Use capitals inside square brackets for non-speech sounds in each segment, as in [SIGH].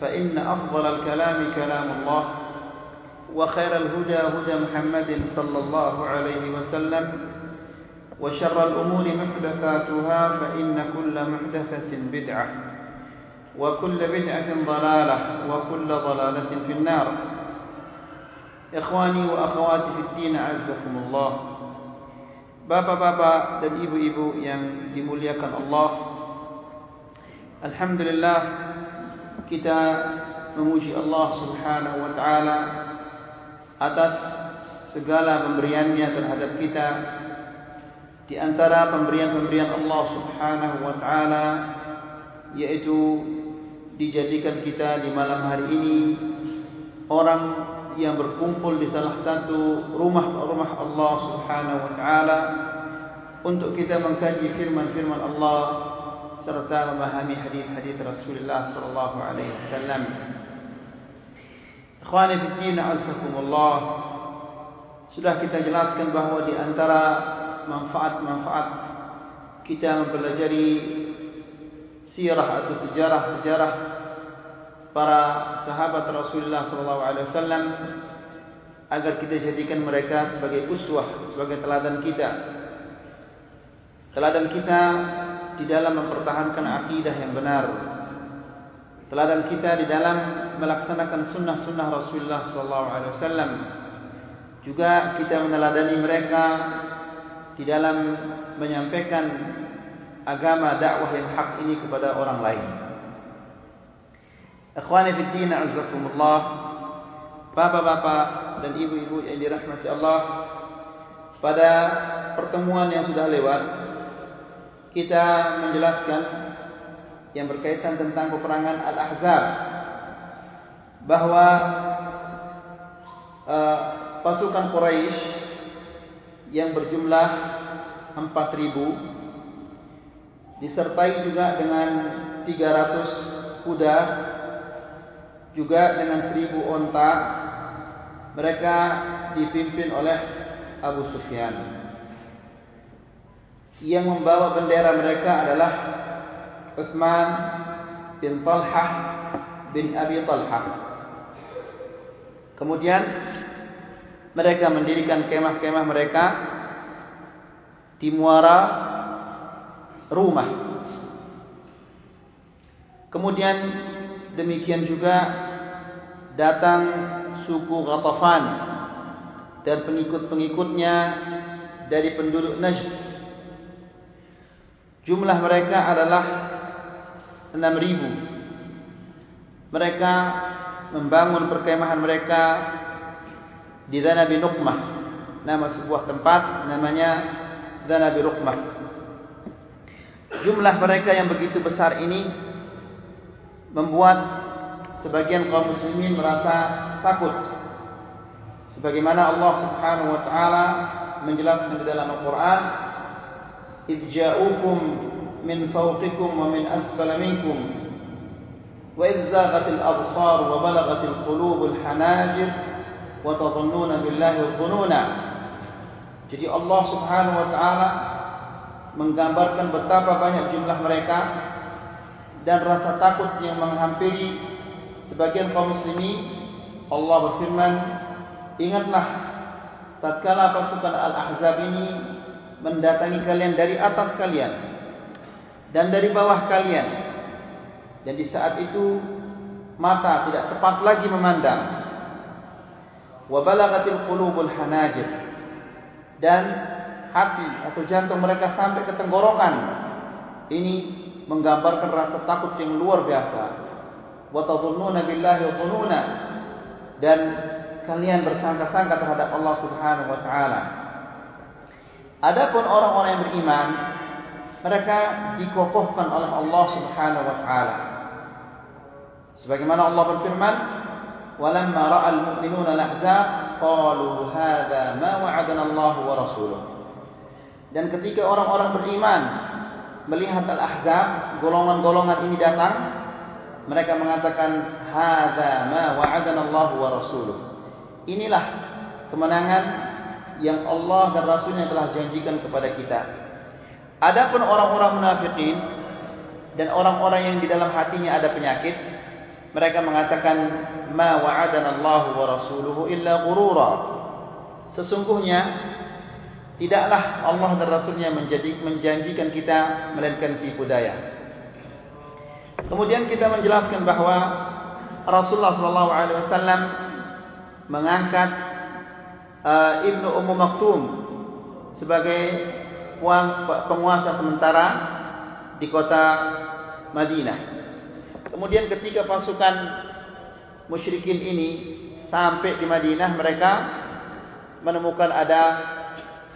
فإن أفضل الكلام كلام الله وخير الهدى هدى محمد صلى الله عليه وسلم وشر الأمور محدثاتها فإن كل محدثة بدعة وكل بدعة ضلالة وكل ضلالة في النار. إخواني وأخواتي في الدين أعزكم الله. Bapak-bapak dan ibu-ibu dimuliakan Allah Alhamdulillah kita memuji Allah Subhanahu wa taala atas segala pemberiannya terhadap kita. Di antara pemberian-pemberian Allah Subhanahu wa taala yaitu dijadikan kita di malam hari ini orang yang berkumpul di salah satu rumah-rumah Allah Subhanahu wa taala untuk kita mengkaji firman-firman Allah serta memahami hadis-hadis Rasulullah sallallahu alaihi wasallam. Ikhwani fi din azakumullah. Sudah kita jelaskan bahawa di antara manfaat-manfaat kita mempelajari sirah atau sejarah-sejarah para sahabat Rasulullah sallallahu alaihi wasallam agar kita jadikan mereka sebagai uswah, sebagai teladan kita. Teladan kita di dalam mempertahankan akidah yang benar. Teladan kita di dalam melaksanakan sunnah-sunnah Rasulullah wasallam. Juga kita meneladani mereka di dalam menyampaikan agama dakwah yang hak ini kepada orang lain. Ikhwani fi din azakumullah. Bapak-bapak dan ibu-ibu yang dirahmati Allah. Pada pertemuan yang sudah lewat kita menjelaskan yang berkaitan tentang peperangan Al-Ahzab. Bahawa uh, pasukan Quraisy yang berjumlah 4000 disertai juga dengan 300 kuda juga dengan 1000 onta mereka dipimpin oleh Abu Sufyan yang membawa bendera mereka adalah Uthman bin Talha bin Abi Talha. Kemudian mereka mendirikan kemah-kemah mereka di muara rumah. Kemudian demikian juga datang suku Ghatafan dan pengikut-pengikutnya dari penduduk Najd Jumlah mereka adalah 6000. Mereka membangun perkemahan mereka di Zanabi Nuqmah. Nama sebuah tempat namanya Zanabi Nuqmah. Jumlah mereka yang begitu besar ini membuat sebagian kaum muslimin merasa takut. Sebagaimana Allah Subhanahu wa taala menjelaskan di dalam Al-Qur'an إذ جاءوكم من فوقكم ومن أسفل منكم وإذ زاغت الأبصار وبلغت القلوب الحناجر wa tadhunnuna billahi dhununa. Jadi Allah Subhanahu wa taala menggambarkan betapa banyak jumlah mereka dan rasa takut yang menghampiri sebagian kaum muslimin. Allah berfirman, "Ingatlah tatkala pasukan Al-Ahzab ini mendatangi kalian dari atas kalian dan dari bawah kalian. Dan di saat itu mata tidak tepat lagi memandang. Wa balagatil qulubul hanajir. Dan hati atau jantung mereka sampai ke tenggorokan. Ini menggambarkan rasa takut yang luar biasa. Wa tadhunnuna billahi. Dan kalian bersangka-sangka terhadap Allah Subhanahu wa taala. Adapun orang-orang yang beriman, mereka dikokohkan oleh Allah Subhanahu wa taala. Sebagaimana Allah berfirman, "Walamma ra'al mu'minuna al-ahzab qalu hadza ma wa'adana Allah wa rasuluhu." Dan ketika orang-orang beriman melihat al-ahzab, golongan-golongan ini datang, mereka mengatakan, "Hadza ma wa'adana Allah wa rasuluhu." Inilah kemenangan yang Allah dan Rasulnya telah janjikan kepada kita. Adapun orang-orang munafikin dan orang-orang yang di dalam hatinya ada penyakit, mereka mengatakan ma wa'adana Allah wa rasuluhu illa ghurura. Sesungguhnya tidaklah Allah dan Rasulnya menjadi menjanjikan kita melainkan tipu daya. Kemudian kita menjelaskan bahawa Rasulullah sallallahu alaihi wasallam mengangkat uh, Ibnu Ummu Maktum sebagai penguasa sementara di kota Madinah. Kemudian ketika pasukan musyrikin ini sampai di Madinah, mereka menemukan ada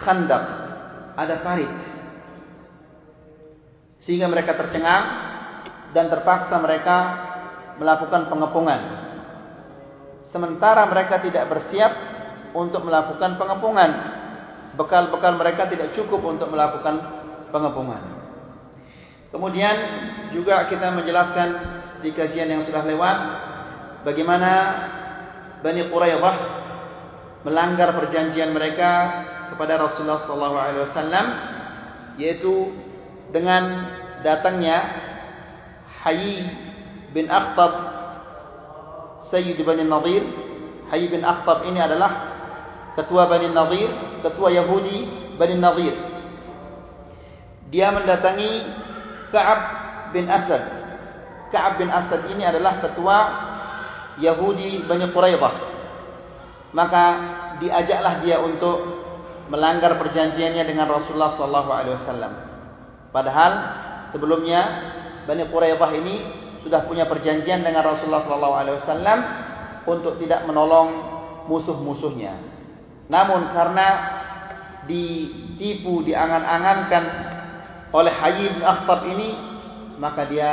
khandaq, ada parit. Sehingga mereka tercengang dan terpaksa mereka melakukan pengepungan. Sementara mereka tidak bersiap untuk melakukan pengepungan. Bekal-bekal mereka tidak cukup untuk melakukan pengepungan. Kemudian juga kita menjelaskan di kajian yang sudah lewat bagaimana Bani Quraidah melanggar perjanjian mereka kepada Rasulullah sallallahu alaihi wasallam yaitu dengan datangnya Hayy bin Akhtab Sayyid Bani Nadir Hayy bin Akhtab ini adalah ketua Bani Nadir, ketua Yahudi Bani Nadir. Dia mendatangi Ka'ab bin Asad. Ka'ab bin Asad ini adalah ketua Yahudi Bani Quraidah. Maka diajaklah dia untuk melanggar perjanjiannya dengan Rasulullah sallallahu alaihi wasallam. Padahal sebelumnya Bani Quraidah ini sudah punya perjanjian dengan Rasulullah sallallahu alaihi wasallam untuk tidak menolong musuh-musuhnya. Namun karena ditipu, diangan-angankan oleh Hayy bin Akhtab ini, maka dia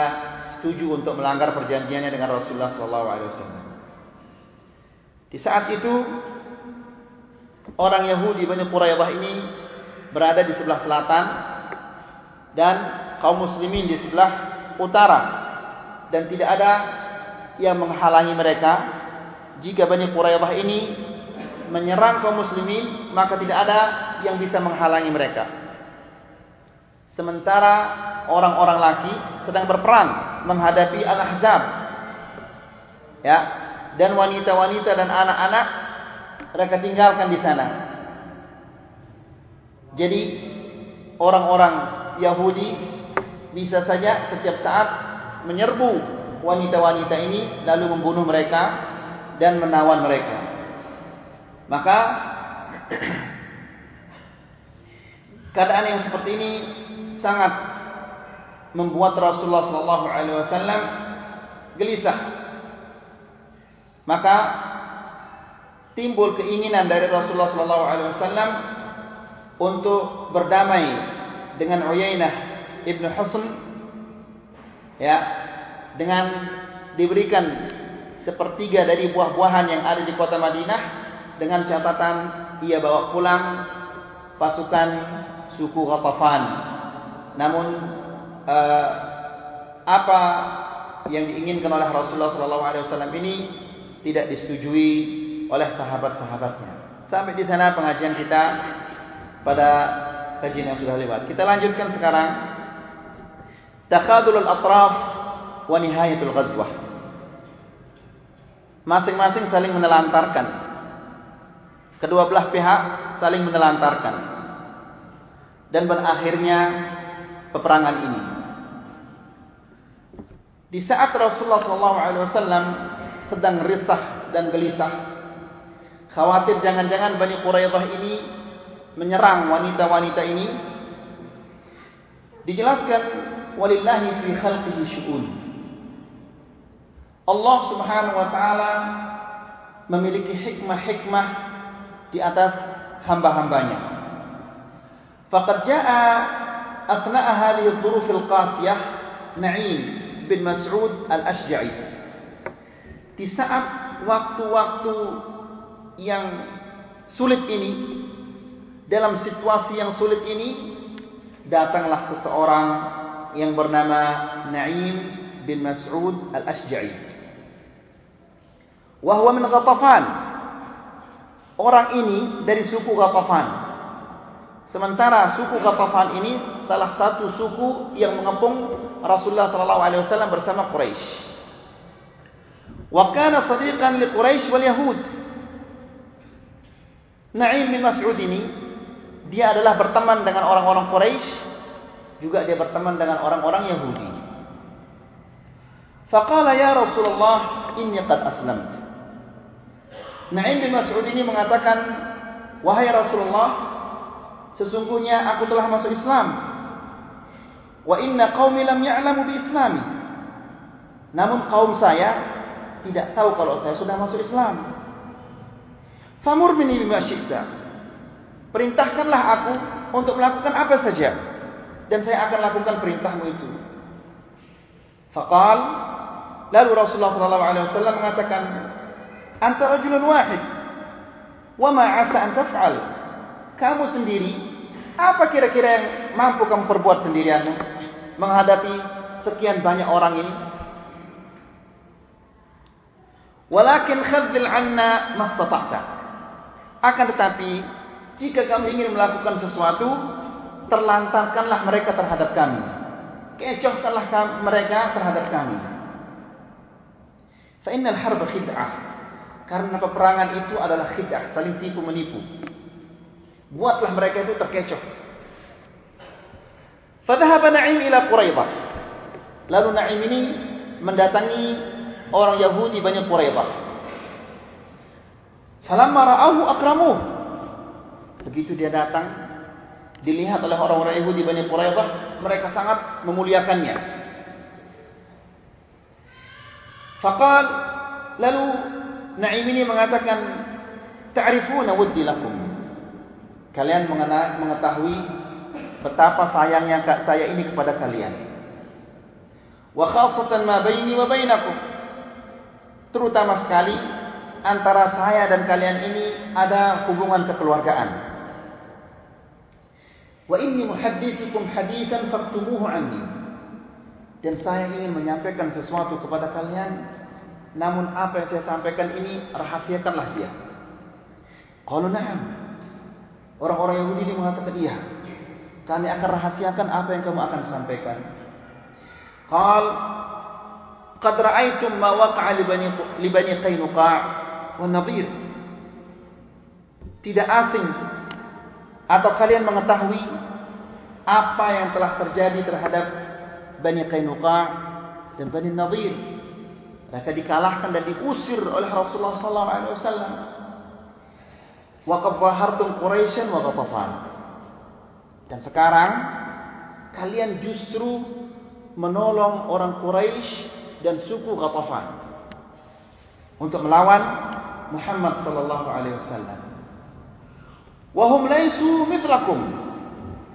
setuju untuk melanggar perjanjiannya dengan Rasulullah SAW. Di saat itu, orang Yahudi Bani Quraidah ini berada di sebelah selatan dan kaum muslimin di sebelah utara dan tidak ada yang menghalangi mereka jika Bani Quraidah ini menyerang kaum muslimin maka tidak ada yang bisa menghalangi mereka. Sementara orang-orang laki sedang berperang menghadapi al-ahzab. Ya, dan wanita-wanita dan anak-anak mereka tinggalkan di sana. Jadi orang-orang Yahudi bisa saja setiap saat menyerbu wanita-wanita ini lalu membunuh mereka dan menawan mereka. Maka keadaan yang seperti ini sangat membuat Rasulullah sallallahu alaihi wasallam gelisah. Maka timbul keinginan dari Rasulullah sallallahu alaihi wasallam untuk berdamai dengan Uyainah ibnu Husn ya dengan diberikan sepertiga dari buah-buahan yang ada di kota Madinah dengan catatan ia bawa pulang pasukan suku Ghatafan. Namun uh, apa yang diinginkan oleh Rasulullah wasallam ini tidak disetujui oleh sahabat-sahabatnya. Sampai di sana pengajian kita pada kajian yang sudah lewat. Kita lanjutkan sekarang. Takhadul al-atraf wa nihayatul ghazwah. Masing-masing saling menelantarkan. Kedua belah pihak saling menelantarkan. Dan berakhirnya peperangan ini. Di saat Rasulullah SAW sedang risah dan gelisah, khawatir jangan-jangan Bani Quraidah ini menyerang wanita-wanita ini, dijelaskan walillahi fi khalqihi syu'un. Allah Subhanahu wa taala memiliki hikmah-hikmah di atas hamba-hambanya. Faqad jaa asna'a hadhihi adh-dhuruf al-qasiyah Na'im bin Mas'ud al-Ashja'i. Di saat waktu-waktu yang sulit ini, dalam situasi yang sulit ini, datanglah seseorang yang bernama Na'im bin Mas'ud al-Ashja'i. Wahwa min Ghatafan. Orang ini dari suku Ghatafan. Sementara suku Ghatafan ini salah satu suku yang mengepung Rasulullah sallallahu alaihi wasallam bersama Quraisy. Wa kana sadiqan li Quraisy wal Yahud. Na'im bin Mas'ud ini dia adalah berteman dengan orang-orang Quraisy juga dia berteman dengan orang-orang Yahudi. Faqala ya Rasulullah inni qad aslamtu. Na'im bin Mas'ud ini mengatakan wahai Rasulullah sesungguhnya aku telah masuk Islam. Wa inna qaumi lam ya'lamu bi islami. Namun kaum saya tidak tahu kalau saya sudah masuk Islam. Famur bini bima syi'ta. Perintahkanlah aku untuk melakukan apa saja dan saya akan lakukan perintahmu itu. Faqal lalu Rasulullah sallallahu alaihi wasallam mengatakan rajulun wahid. Wa ma 'asa an taf'al. Kamu sendiri apa kira-kira yang mampu kamu perbuat sendirian menghadapi sekian banyak orang ini. Walakin khadzil 'anna mastata'ta. Akan tetapi jika kamu ingin melakukan sesuatu terlantarkanlah mereka terhadap kami kecohkanlah mereka terhadap kami fa innal harba khid'ah karena peperangan itu adalah khid'ah saling tipu menipu buatlah mereka itu terkecoh. Fadhahaba Na'im ila Quraidah. Lalu Na'im ini mendatangi orang Yahudi banyak Quraidah. Falamma ra'ahu akramuh. Begitu dia datang, dilihat oleh orang-orang Yahudi banyak Quraidah, mereka sangat memuliakannya. Faqal lalu Na'im ini mengatakan ta'rifuna wuddi lakum kalian mengetahui betapa sayangnya saya ini kepada kalian. Wa khassatan ma baini wa bainakum. Terutama sekali antara saya dan kalian ini ada hubungan kekeluargaan. Wa inni muhaddithukum haditsan faktumuhu anni. Dan saya ingin menyampaikan sesuatu kepada kalian namun apa yang saya sampaikan ini rahasiakanlah dia. Qalu na'am. Orang-orang Yahudi ini mengatakan iya. Kami akan rahasiakan apa yang kamu akan sampaikan. Qal qad ra'aytum ma waqa'a li bani li bani Qainuqa' wa Nadir. Tidak asing atau kalian mengetahui apa yang telah terjadi terhadap Bani Qainuqa' dan Bani Nadir. Mereka dikalahkan dan diusir oleh Rasulullah sallallahu alaihi wasallam. Wa qabahartum quraisyan wa dan sekarang kalian justru menolong orang Quraisy dan suku Qatafan untuk melawan Muhammad sallallahu alaihi wasallam. Wa hum laisu mitlakum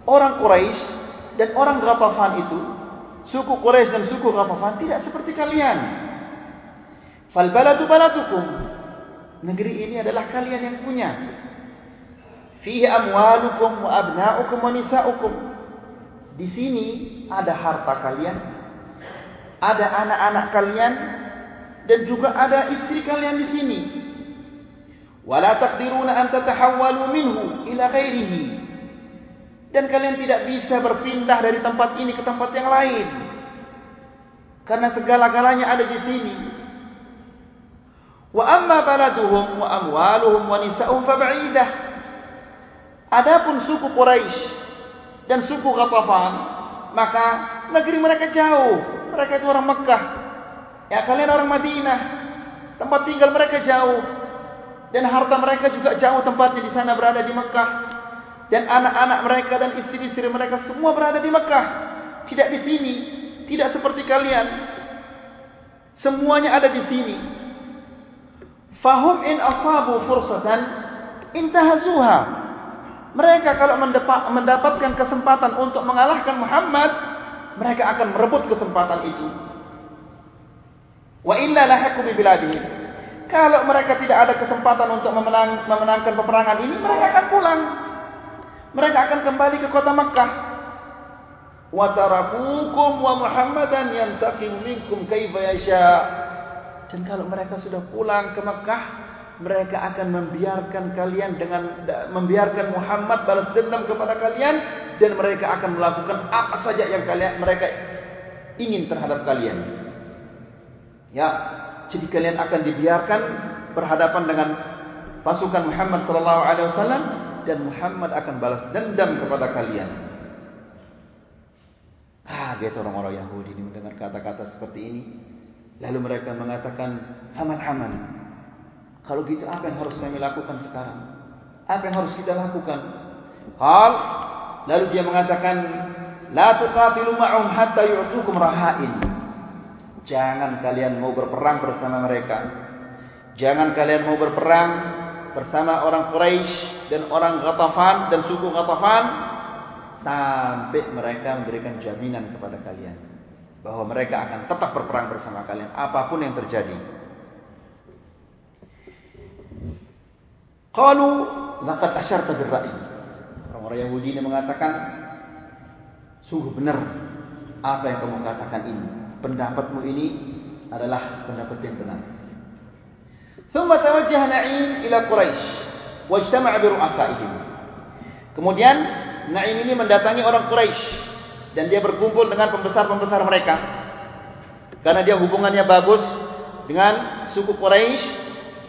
orang Quraisy dan orang Qatafan itu suku Quraisy dan suku Qatafan tidak seperti kalian fal baladu baladukum negeri ini adalah kalian yang punya. Fihi amwalukum wa abna'ukum wa nisa'ukum. Di sini ada harta kalian, ada anak-anak kalian dan juga ada istri kalian di sini. Wala taqdiruna an tatahawwalu minhu ila ghairihi. Dan kalian tidak bisa berpindah dari tempat ini ke tempat yang lain. Karena segala-galanya ada di sini. Amwaluhum wa nisa'uhum fa ba'idah. Adapun suku Quraisy dan suku Ghatafan, maka negeri mereka jauh. Mereka itu orang Mekah. Ya kalian orang Madinah. Tempat tinggal mereka jauh dan harta mereka juga jauh tempatnya di sana berada di Mekah dan anak-anak mereka dan istri-istri mereka semua berada di Mekah tidak di sini tidak seperti kalian semuanya ada di sini fahum in asabu fursatan intahazuha mereka kalau mendapatkan kesempatan untuk mengalahkan Muhammad mereka akan merebut kesempatan itu wa illa lahaku bi biladihim kalau mereka tidak ada kesempatan untuk memenang, memenangkan peperangan ini, mereka akan pulang. Mereka akan kembali ke kota Makkah. Wa tarakukum wa Muhammadan yantaqim minkum kaifa yasha. Dan kalau mereka sudah pulang ke Makkah, mereka akan membiarkan kalian dengan membiarkan Muhammad balas dendam kepada kalian dan mereka akan melakukan apa saja yang kalian mereka ingin terhadap kalian. Ya, jadi kalian akan dibiarkan berhadapan dengan pasukan Muhammad sallallahu alaihi wasallam dan Muhammad akan balas dendam kepada kalian. Ah, gitu orang-orang Yahudi ini mendengar kata-kata seperti ini. Lalu mereka mengatakan, "Amal amal. Kalau gitu apa yang harus kami lakukan sekarang? Apa yang harus kita lakukan? Hal lalu dia mengatakan, "La tuqatilu ma'hum hatta yu'tukum rahain." Jangan kalian mau berperang bersama mereka. Jangan kalian mau berperang bersama orang Quraisy dan orang Ghatafan dan suku Ghatafan sampai mereka memberikan jaminan kepada kalian bahwa mereka akan tetap berperang bersama kalian apapun yang terjadi. Qalu laqad asyarta bil ra'i. Orang-orang Yahudi ini mengatakan sungguh benar apa yang kamu katakan ini pendapatmu ini adalah pendapat yang benar. ثم توجه نعيم إلى قريش واجتمع برؤسائهم. Kemudian Naim ini mendatangi orang Quraisy dan dia berkumpul dengan pembesar-pembesar mereka. Karena dia hubungannya bagus dengan suku Quraisy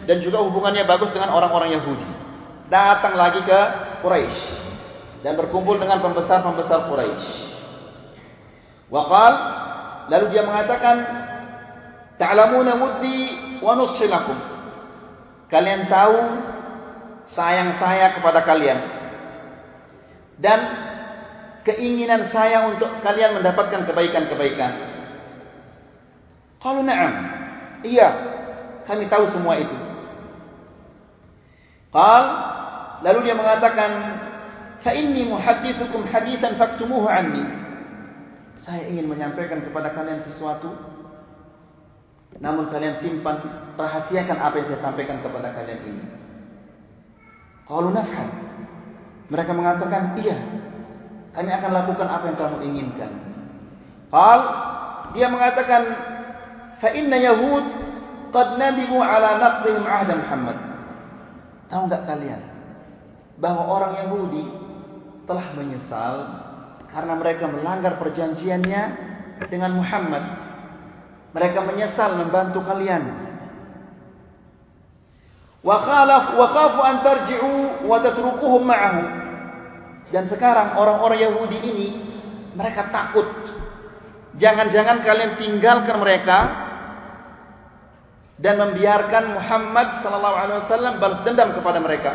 dan juga hubungannya bagus dengan orang-orang Yahudi. Datang lagi ke Quraisy dan berkumpul dengan pembesar-pembesar Quraisy. Waqal Lalu dia mengatakan, "Ta'lamuna muddi wa nushi lakum." Kalian tahu sayang saya kepada kalian. Dan keinginan saya untuk kalian mendapatkan kebaikan-kebaikan. Qalu na'am. Iya, kami tahu semua itu. Qal lalu dia mengatakan, "Fa inni muhaddithukum haditsan faktumuhu 'anni." saya ingin menyampaikan kepada kalian sesuatu namun kalian simpan rahasiakan apa yang saya sampaikan kepada kalian ini qalu naf'al mereka mengatakan iya kami akan lakukan apa yang kamu inginkan qal dia mengatakan fa inna yahud qad nadimu ala naqdihim ahda Muhammad tahu enggak kalian bahwa orang Yahudi telah menyesal karena mereka melanggar perjanjiannya dengan Muhammad. Mereka menyesal membantu kalian. Wa khalaf wa qafu an tarji'u wa tatrukuhum ma'ahu. Dan sekarang orang-orang Yahudi ini mereka takut. Jangan-jangan kalian tinggalkan mereka dan membiarkan Muhammad sallallahu alaihi wasallam balas dendam kepada mereka.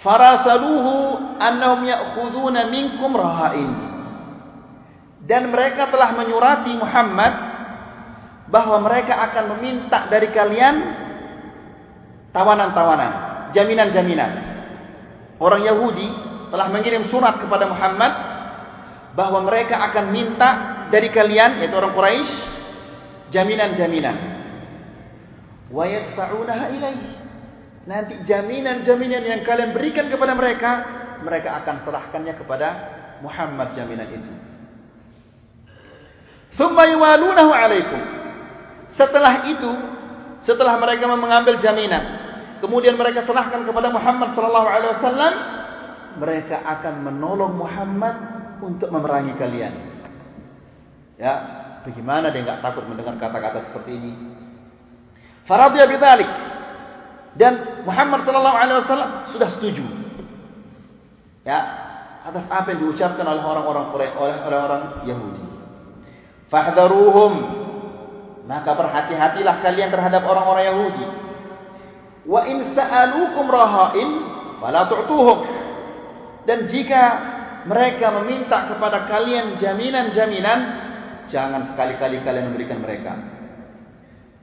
Farasaluhu annahum ya'khuduna minkum rahain dan mereka telah menyurati Muhammad bahwa mereka akan meminta dari kalian tawanan-tawanan jaminan-jaminan orang Yahudi telah mengirim surat kepada Muhammad bahwa mereka akan minta dari kalian yaitu orang Quraisy jaminan-jaminan wa yadfa'unaha ilaihi nanti jaminan-jaminan yang kalian berikan kepada mereka, mereka akan serahkannya kepada Muhammad jaminan itu. Thumma yuwalunahu alaikum. Setelah itu, setelah mereka mengambil jaminan, kemudian mereka serahkan kepada Muhammad sallallahu alaihi wasallam, mereka akan menolong Muhammad untuk memerangi kalian. Ya, bagaimana dia enggak takut mendengar kata-kata seperti ini? Faradhiya bidzalik. Dan Muhammad sallallahu alaihi wasallam sudah setuju. Ya, atas apa yang diucapkan oleh orang-orang oleh orang-orang Yahudi. Fahdharuhum. Maka berhati-hatilah kalian terhadap orang-orang Yahudi. Wa in sa'alukum rahain fala tu'tuhum. Dan jika mereka meminta kepada kalian jaminan-jaminan, jangan sekali-kali kalian memberikan mereka.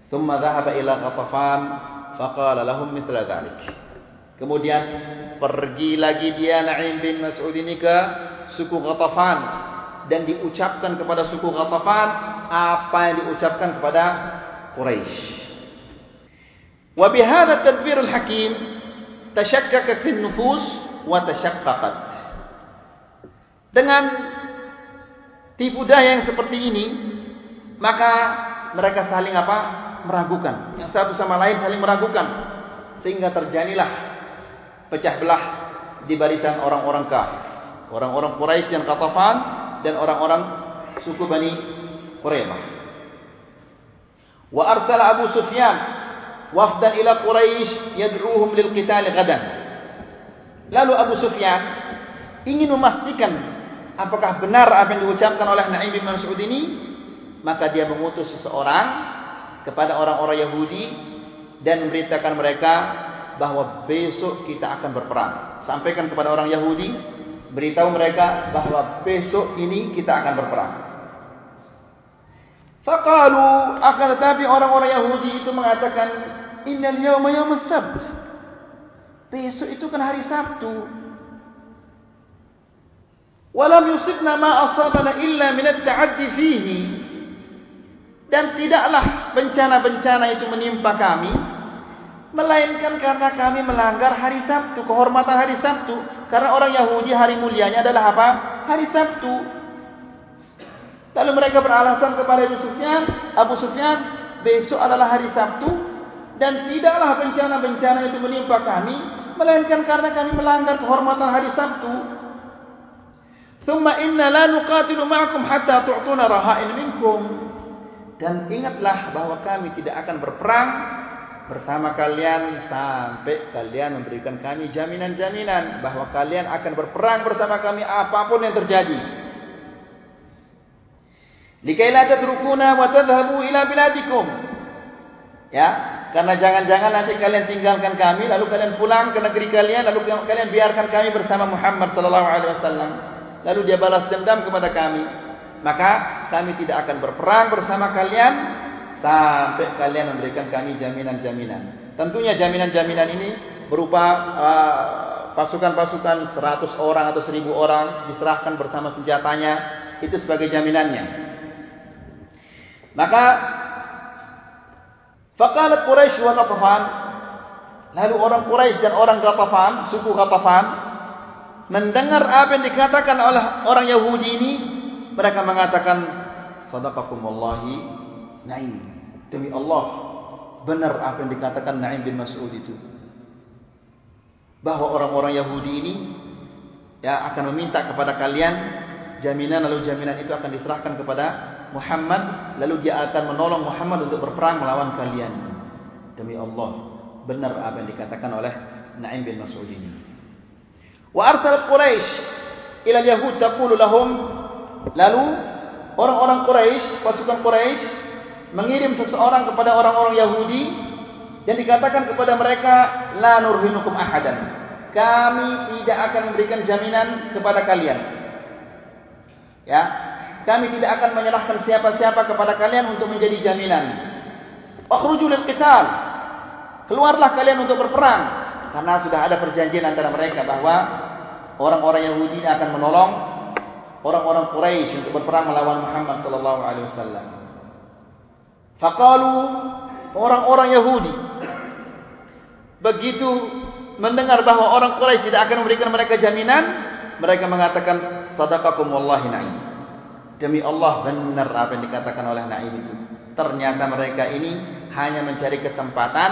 Thumma dhahaba ila Ghatafan faqala lahum mithla dhalik. Kemudian pergi lagi dia Na'im bin Mas'ud ini ke suku Ghatafan dan diucapkan kepada suku Ghatafan apa yang diucapkan kepada Quraisy. Tadbir al-hakim tashakkaka fi an-nufus wa tashaqqaqat. Dengan tipu daya yang seperti ini, maka mereka saling apa? meragukan. Yang satu sama lain saling meragukan sehingga terjadilah pecah belah di barisan orang-orang kafir. Orang-orang Quraisy yang Qatafan dan orang-orang suku Bani Quraimah. Wa arsala Abu Sufyan wafdan ila Quraisy yad'uuhum lil qital ghadan. Lalu Abu Sufyan ingin memastikan apakah benar apa yang diucapkan oleh Naim bin Mas'ud ini maka dia mengutus seseorang kepada orang-orang Yahudi dan memberitakan mereka bahawa besok kita akan berperang sampaikan kepada orang Yahudi beritahu mereka bahawa besok ini kita akan berperang Faqalu akan tetapi orang-orang Yahudi itu mengatakan innal yawma yawm sabt. Besok itu kan hari Sabtu. Walam yusibna ma asabana illa min at-ta'addi fihi. Dan tidaklah bencana-bencana itu menimpa kami melainkan karena kami melanggar hari Sabtu, kehormatan hari Sabtu. Karena orang Yahudi hari mulianya adalah apa? Hari Sabtu lalu mereka beralasan kepada Abu Sufyan Abu Sufyan besok adalah hari Sabtu dan tidaklah bencana-bencana itu menimpa kami melainkan karena kami melanggar kehormatan hari Sabtu Thumma inna la nuqatilu ma'akum hatta tu'tuna raha'in minkum. Dan ingatlah bahwa kami tidak akan berperang bersama kalian sampai kalian memberikan kami jaminan-jaminan bahwa kalian akan berperang bersama kami apapun yang terjadi. Likai la tadrukuna wa tadhhabu ila biladikum. Ya, karena jangan-jangan nanti kalian tinggalkan kami lalu kalian pulang ke negeri kalian lalu kalian biarkan kami bersama Muhammad sallallahu alaihi wasallam. Lalu dia balas dendam kepada kami. Maka kami tidak akan berperang bersama kalian sampai kalian memberikan kami jaminan-jaminan. Tentunya jaminan-jaminan ini berupa uh, pasukan-pasukan uh, 100 orang atau 1000 orang diserahkan bersama senjatanya. Itu sebagai jaminannya maka faqalat quraisy wa qatafan lalu orang quraisy dan orang qatafan suku qatafan mendengar apa yang dikatakan oleh orang Yahudi ini, mereka mengatakan, Sadaqakumullahi na'im. Demi Allah, benar apa yang dikatakan Na'im bin Mas'ud itu. Bahawa orang-orang Yahudi ini ya akan meminta kepada kalian jaminan lalu jaminan itu akan diserahkan kepada Muhammad lalu dia akan menolong Muhammad untuk berperang melawan kalian. Demi Allah benar apa yang dikatakan oleh Na'im bin Mas'ud ini. Wa arsalat Quraisy ila yahud taqulu lahum lalu orang-orang Quraisy pasukan Quraisy mengirim seseorang kepada orang-orang Yahudi dan dikatakan kepada mereka la nurhinukum ahadan. Kami tidak akan memberikan jaminan kepada kalian. Ya kami tidak akan menyerahkan siapa-siapa kepada kalian untuk menjadi jaminan akhruju lil qital keluarlah kalian untuk berperang karena sudah ada perjanjian antara mereka bahwa orang-orang Yahudi akan menolong orang-orang Quraisy untuk berperang melawan Muhammad sallallahu alaihi wasallam. Faqalu orang-orang Yahudi begitu mendengar bahwa orang Quraisy tidak akan memberikan mereka jaminan, mereka mengatakan sadaqakum wallahi na'im. Demi Allah benar apa yang dikatakan oleh Na'im itu. Ternyata mereka ini hanya mencari kesempatan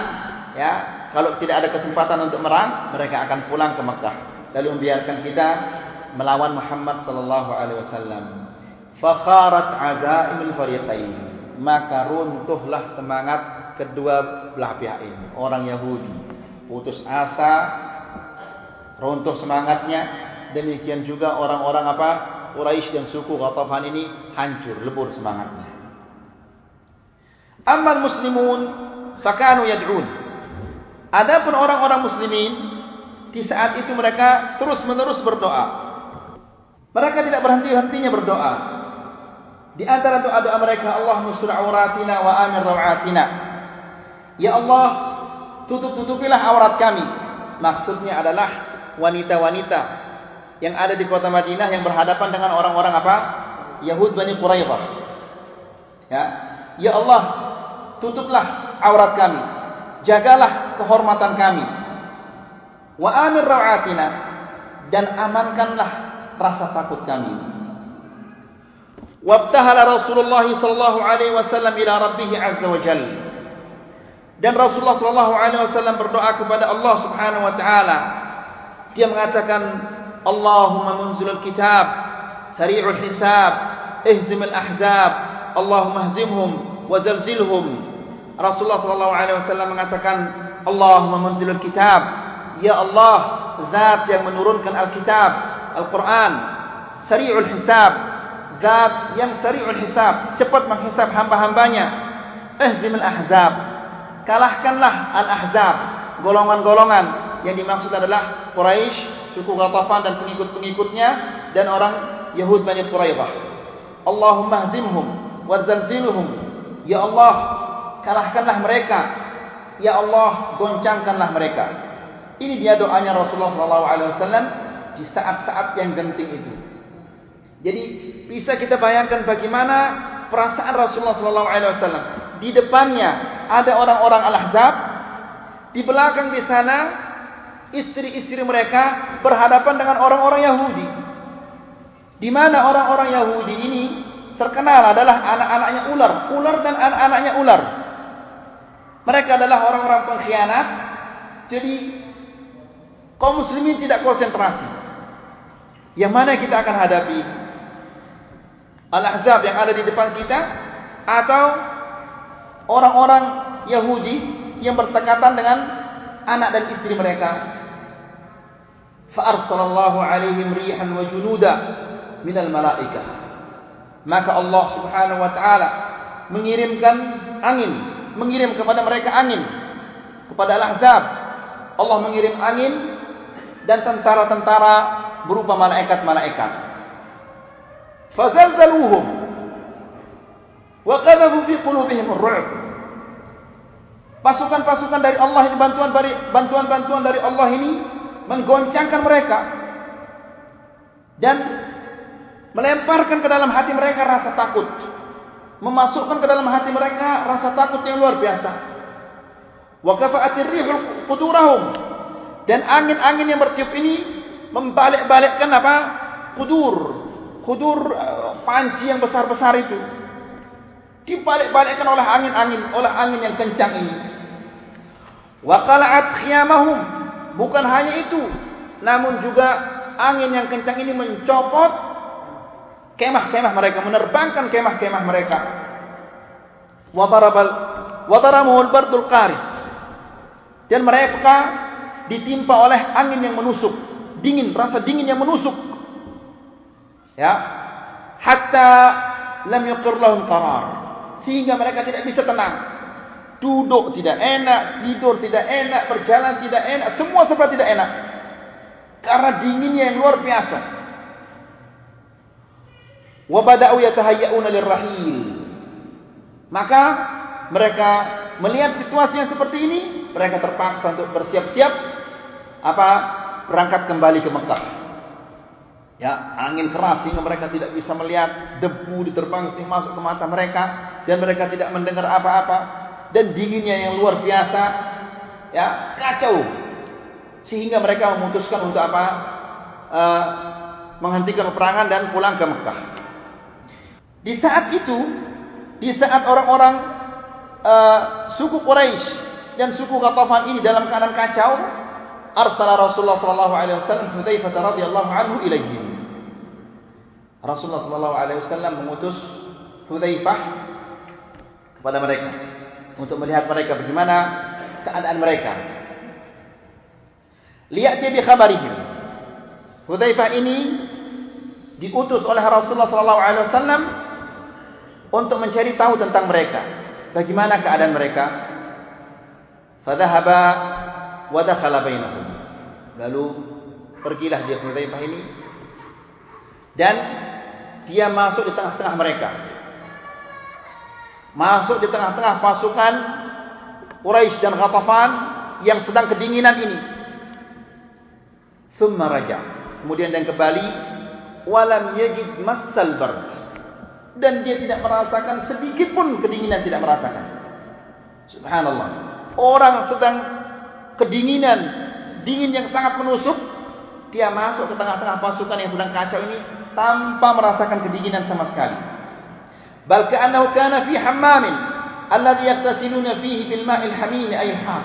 ya. Kalau tidak ada kesempatan untuk merang mereka akan pulang ke Mekah. Lalu membiarkan kita melawan Muhammad sallallahu alaihi wasallam. Fakharat azaimul fariqain. Maka runtuhlah semangat kedua belah pihak ini. Orang Yahudi putus asa runtuh semangatnya. Demikian juga orang-orang apa Quraisy dan suku Ghatafan ini hancur lebur semangatnya Amal muslimun fakanu yad'un Adapun orang-orang muslimin di saat itu mereka terus-menerus berdoa mereka tidak berhenti-hentinya berdoa. Di antara doa-doa mereka, Allah nusur auratina wa amir rawatina. Ya Allah, tutup-tutupilah aurat kami. Maksudnya adalah wanita-wanita yang ada di kota Madinah yang berhadapan dengan orang-orang apa? Yahud Bani Quraidah. Ya. Ya Allah, tutuplah aurat kami. Jagalah kehormatan kami. Wa amir rawatina dan amankanlah rasa takut kami. Wabtahala Rasulullah sallallahu alaihi wasallam ila rabbih azza wa jalla. Dan Rasulullah sallallahu alaihi wasallam berdoa kepada Allah Subhanahu wa taala. Dia mengatakan, "Allahumma munzil al-kitab, sari'ul hisab, ihzim al-ahzab, Allahumma ihzimhum wa zalzilhum." Rasulullah sallallahu alaihi wasallam mengatakan, "Allahumma munzil al-kitab, ya Allah, zat yang menurunkan al-kitab, Al-Quran Sari'ul hisab. Zat yang sari'ul hisab Cepat menghisab hamba-hambanya. Ihzim al-ahzab Kalahkanlah al-ahzab Golongan-golongan. Yang dimaksud adalah Quraisy, Suku Ghatafan dan pengikut-pengikutnya Dan orang Yahud Bani Quraidah Allahumma hzimhum Wazalziluhum Ya Allah Kalahkanlah mereka Ya Allah Goncangkanlah mereka Ini dia doanya Rasulullah SAW di saat-saat yang genting itu. Jadi bisa kita bayangkan bagaimana perasaan Rasulullah wasallam. Di depannya ada orang-orang Al-Ahzab, di belakang di sana istri-istri mereka berhadapan dengan orang-orang Yahudi. Di mana orang-orang Yahudi ini terkenal adalah anak-anaknya ular, ular dan anak-anaknya ular. Mereka adalah orang-orang pengkhianat. Jadi kaum muslimin tidak konsentrasi. Yang mana kita akan hadapi? Al-Ahzab yang ada di depan kita atau orang-orang Yahudi yang bertekatan dengan anak dan istri mereka? Fa'arsalallahu alaihim rihan wa junuda minal malaikah. Maka Allah Subhanahu wa taala mengirimkan angin, mengirim kepada mereka angin kepada Al-Ahzab. Allah mengirim angin dan tentara-tentara berupa malaikat-malaikat. Fazalzaluhum wa qadhafu fi qulubihim ar-ru'b. Pasukan-pasukan dari Allah ini bantuan-bantuan dari Allah ini menggoncangkan mereka dan melemparkan ke dalam hati mereka rasa takut. Memasukkan ke dalam hati mereka rasa takut yang luar biasa. Wa kafa'atir rihul qudurahum dan angin-angin yang bertiup ini membalik-balikkan apa? Kudur. Kudur uh, panci yang besar-besar itu. Dibalik-balikkan oleh angin-angin, oleh angin yang kencang ini. Wa qala'at khiyamahum. Bukan hanya itu, namun juga angin yang kencang ini mencopot kemah-kemah mereka, menerbangkan kemah-kemah mereka. Wa darabal wa daramul bardul qaris. Dan mereka ditimpa oleh angin yang menusuk dingin, rasa dingin yang menusuk. Ya. Hatta lam yuqir lahum qarar. Sehingga mereka tidak bisa tenang. Duduk tidak enak, tidur tidak enak, berjalan tidak enak, semua serba tidak enak. Karena dinginnya yang luar biasa. Wa bada'u yatahayyauna lirrahil. Maka mereka melihat situasi yang seperti ini, mereka terpaksa untuk bersiap-siap apa berangkat kembali ke Mekah. Ya, angin keras sehingga mereka tidak bisa melihat debu diterbang sehingga masuk ke mata mereka dan mereka tidak mendengar apa-apa dan dinginnya yang luar biasa. Ya, kacau. Sehingga mereka memutuskan untuk apa? Uh, menghentikan peperangan dan pulang ke Mekah. Di saat itu, di saat orang-orang uh, suku Quraisy dan suku Ghatafan ini dalam keadaan kacau, arsala Rasulullah sallallahu alaihi wasallam Hudzaifah radhiyallahu anhu ilaihim. Rasulullah sallallahu alaihi wasallam mengutus Hudzaifah kepada mereka untuk melihat mereka bagaimana keadaan mereka. Lihat bi khabarihim. Hudzaifah ini diutus oleh Rasulullah sallallahu alaihi wasallam untuk mencari tahu tentang mereka. Bagaimana keadaan mereka? Fadhahaba wa dakhala bainahum. Lalu pergilah dia Hudzaifah ini dan dia masuk di tengah-tengah mereka. Masuk di tengah-tengah pasukan Quraisy dan Ghatafan yang sedang kedinginan ini. Thumma raja. Kemudian dan kembali walam yajid massal bard dan dia tidak merasakan sedikit pun kedinginan tidak merasakan. Subhanallah. Orang sedang kedinginan, dingin yang sangat menusuk, dia masuk ke tengah-tengah pasukan yang sedang kacau ini tanpa merasakan kedinginan sama sekali. Bal ka'annahu kana fi hammamin alladhi yaqtasiluna fihi bil ma'il hamim ay al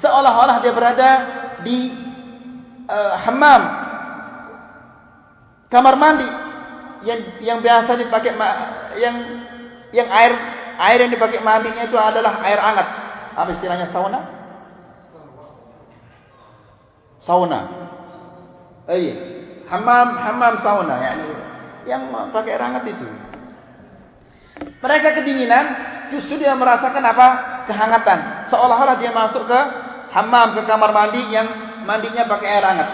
Seolah-olah dia berada di uh, hammam kamar mandi yang yang biasa dipakai yang yang air air yang dipakai mandinya itu adalah air hangat. Apa istilahnya sauna? Sauna. Eh. Hammam hammam sauna yakni yang pakai air hangat itu. Mereka kedinginan, justru dia merasakan apa? Kehangatan. Seolah-olah dia masuk ke hammam ke kamar mandi yang mandinya pakai air hangat.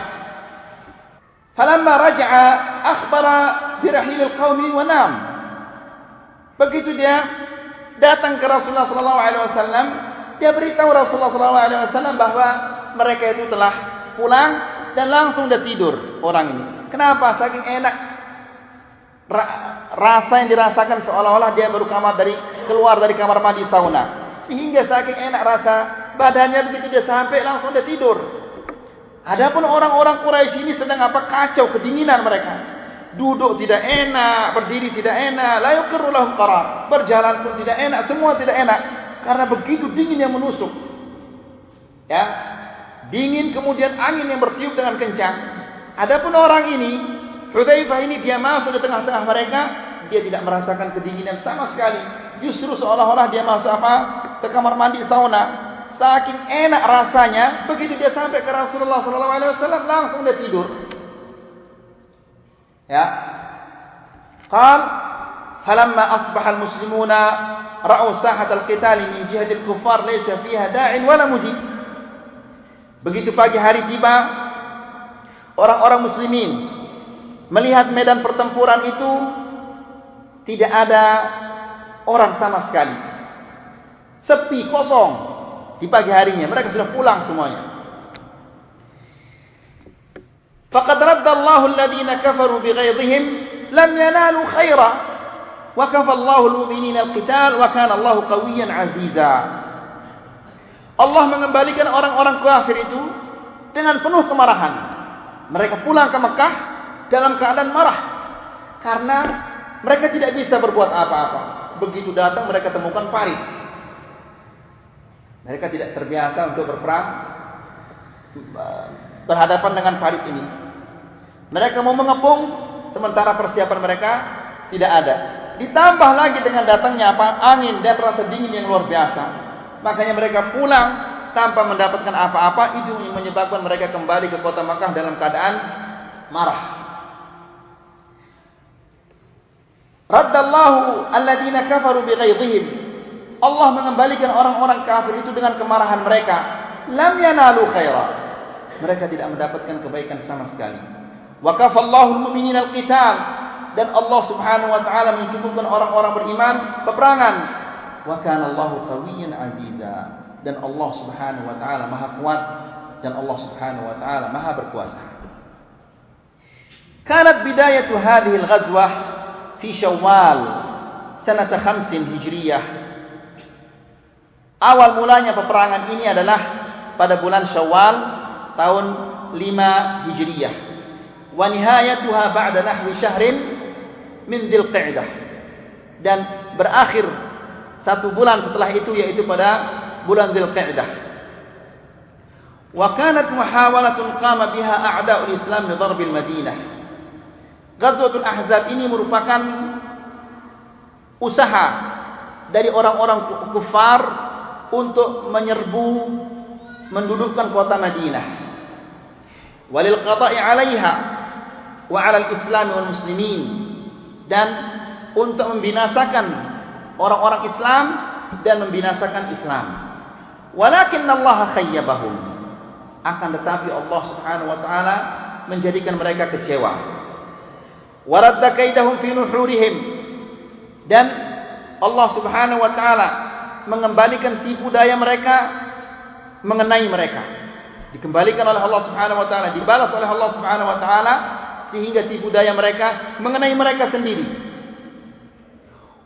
Falamma raja'a akhbara bi rahilil qaumi wa nam. Begitu dia datang ke Rasulullah sallallahu alaihi wasallam, dia beritahu Rasulullah sallallahu alaihi wasallam bahwa mereka itu telah pulang dan langsung dia tidur orang ini. Kenapa? Saking enak rasa yang dirasakan seolah-olah dia baru kamar dari keluar dari kamar mandi sauna. Sehingga saking enak rasa badannya begitu dia sampai langsung dia tidur. Adapun orang-orang Quraisy ini sedang apa kacau kedinginan mereka. Duduk tidak enak, berdiri tidak enak, la yuqirru lahum qarar. Berjalan pun tidak enak, semua tidak enak karena begitu dingin yang menusuk. Ya. Dingin kemudian angin yang bertiup dengan kencang. Adapun orang ini, Hudzaifah ini dia masuk di tengah-tengah mereka, dia tidak merasakan kedinginan sama sekali. Justru seolah-olah dia masuk apa? ke kamar mandi sauna. Saking enak rasanya, begitu dia sampai ke Rasulullah sallallahu alaihi wasallam langsung dia tidur. Ya. Qal falamma asbaha al-muslimuna ra'u sahat al-qital min jihad al-kuffar laysa fiha da'in wala mujib. Begitu pagi hari tiba, orang-orang muslimin melihat medan pertempuran itu tidak ada orang sama sekali. Sepi, kosong di pagi harinya. Mereka sudah pulang semuanya. Faqad radda Allahu alladhina kafaru bighaydhihim lam yanalu khaira wa kafa Allahu almu'minina alqital wa kana Allahu qawiyyan 'aziza. Allah mengembalikan orang-orang kafir itu dengan penuh kemarahan. Mereka pulang ke Mekah dalam keadaan marah karena mereka tidak bisa berbuat apa-apa begitu datang mereka temukan parit mereka tidak terbiasa untuk berperang berhadapan dengan parit ini. Mereka mau mengepung sementara persiapan mereka tidak ada. Ditambah lagi dengan datangnya apa? Angin dan rasa dingin yang luar biasa. Makanya mereka pulang tanpa mendapatkan apa-apa itu menyebabkan mereka kembali ke kota Makkah dalam keadaan marah. Raddallahu alladhina kafaru bighaydhihim Allah mengembalikan orang-orang kafir itu dengan kemarahan mereka. Lam yanalu khaira. Mereka tidak mendapatkan kebaikan sama sekali. Wa kafallahu al-mu'minina al-qital dan Allah Subhanahu wa taala mencukupkan orang-orang beriman peperangan. Wa kana Allahu qawiyyan 'aziza dan Allah Subhanahu wa taala Maha kuat dan Allah Subhanahu wa taala Maha berkuasa. Kanat bidayatu hadhihi al-ghazwah fi Syawal sanata 5 Hijriyah Awal mulanya peperangan ini adalah pada bulan Syawal tahun 5 Hijriyah. Wa nihayatuha ba'da nahwi syahrin min Dzulqa'dah. Dan berakhir satu bulan setelah itu yaitu pada bulan Dzulqa'dah. Wa kanat muhawalatun qama biha a'da'ul Islam li darb al-Madinah. Ghazwatul Ahzab ini merupakan usaha dari orang-orang kufar untuk menyerbu mendudukkan kota Madinah. Walil qada'i 'alaiha wa 'ala al-Islam wal muslimin dan untuk membinasakan orang-orang Islam dan membinasakan Islam. Walakin Allah khayyabahum. Akan tetapi Allah Subhanahu wa taala menjadikan mereka kecewa waradda kaidahum fi nuhurihim. Dan Allah Subhanahu wa taala mengembalikan tipu daya mereka mengenai mereka. Dikembalikan oleh Allah Subhanahu wa taala dibalas oleh Allah Subhanahu wa taala sehingga tipu daya mereka mengenai mereka sendiri.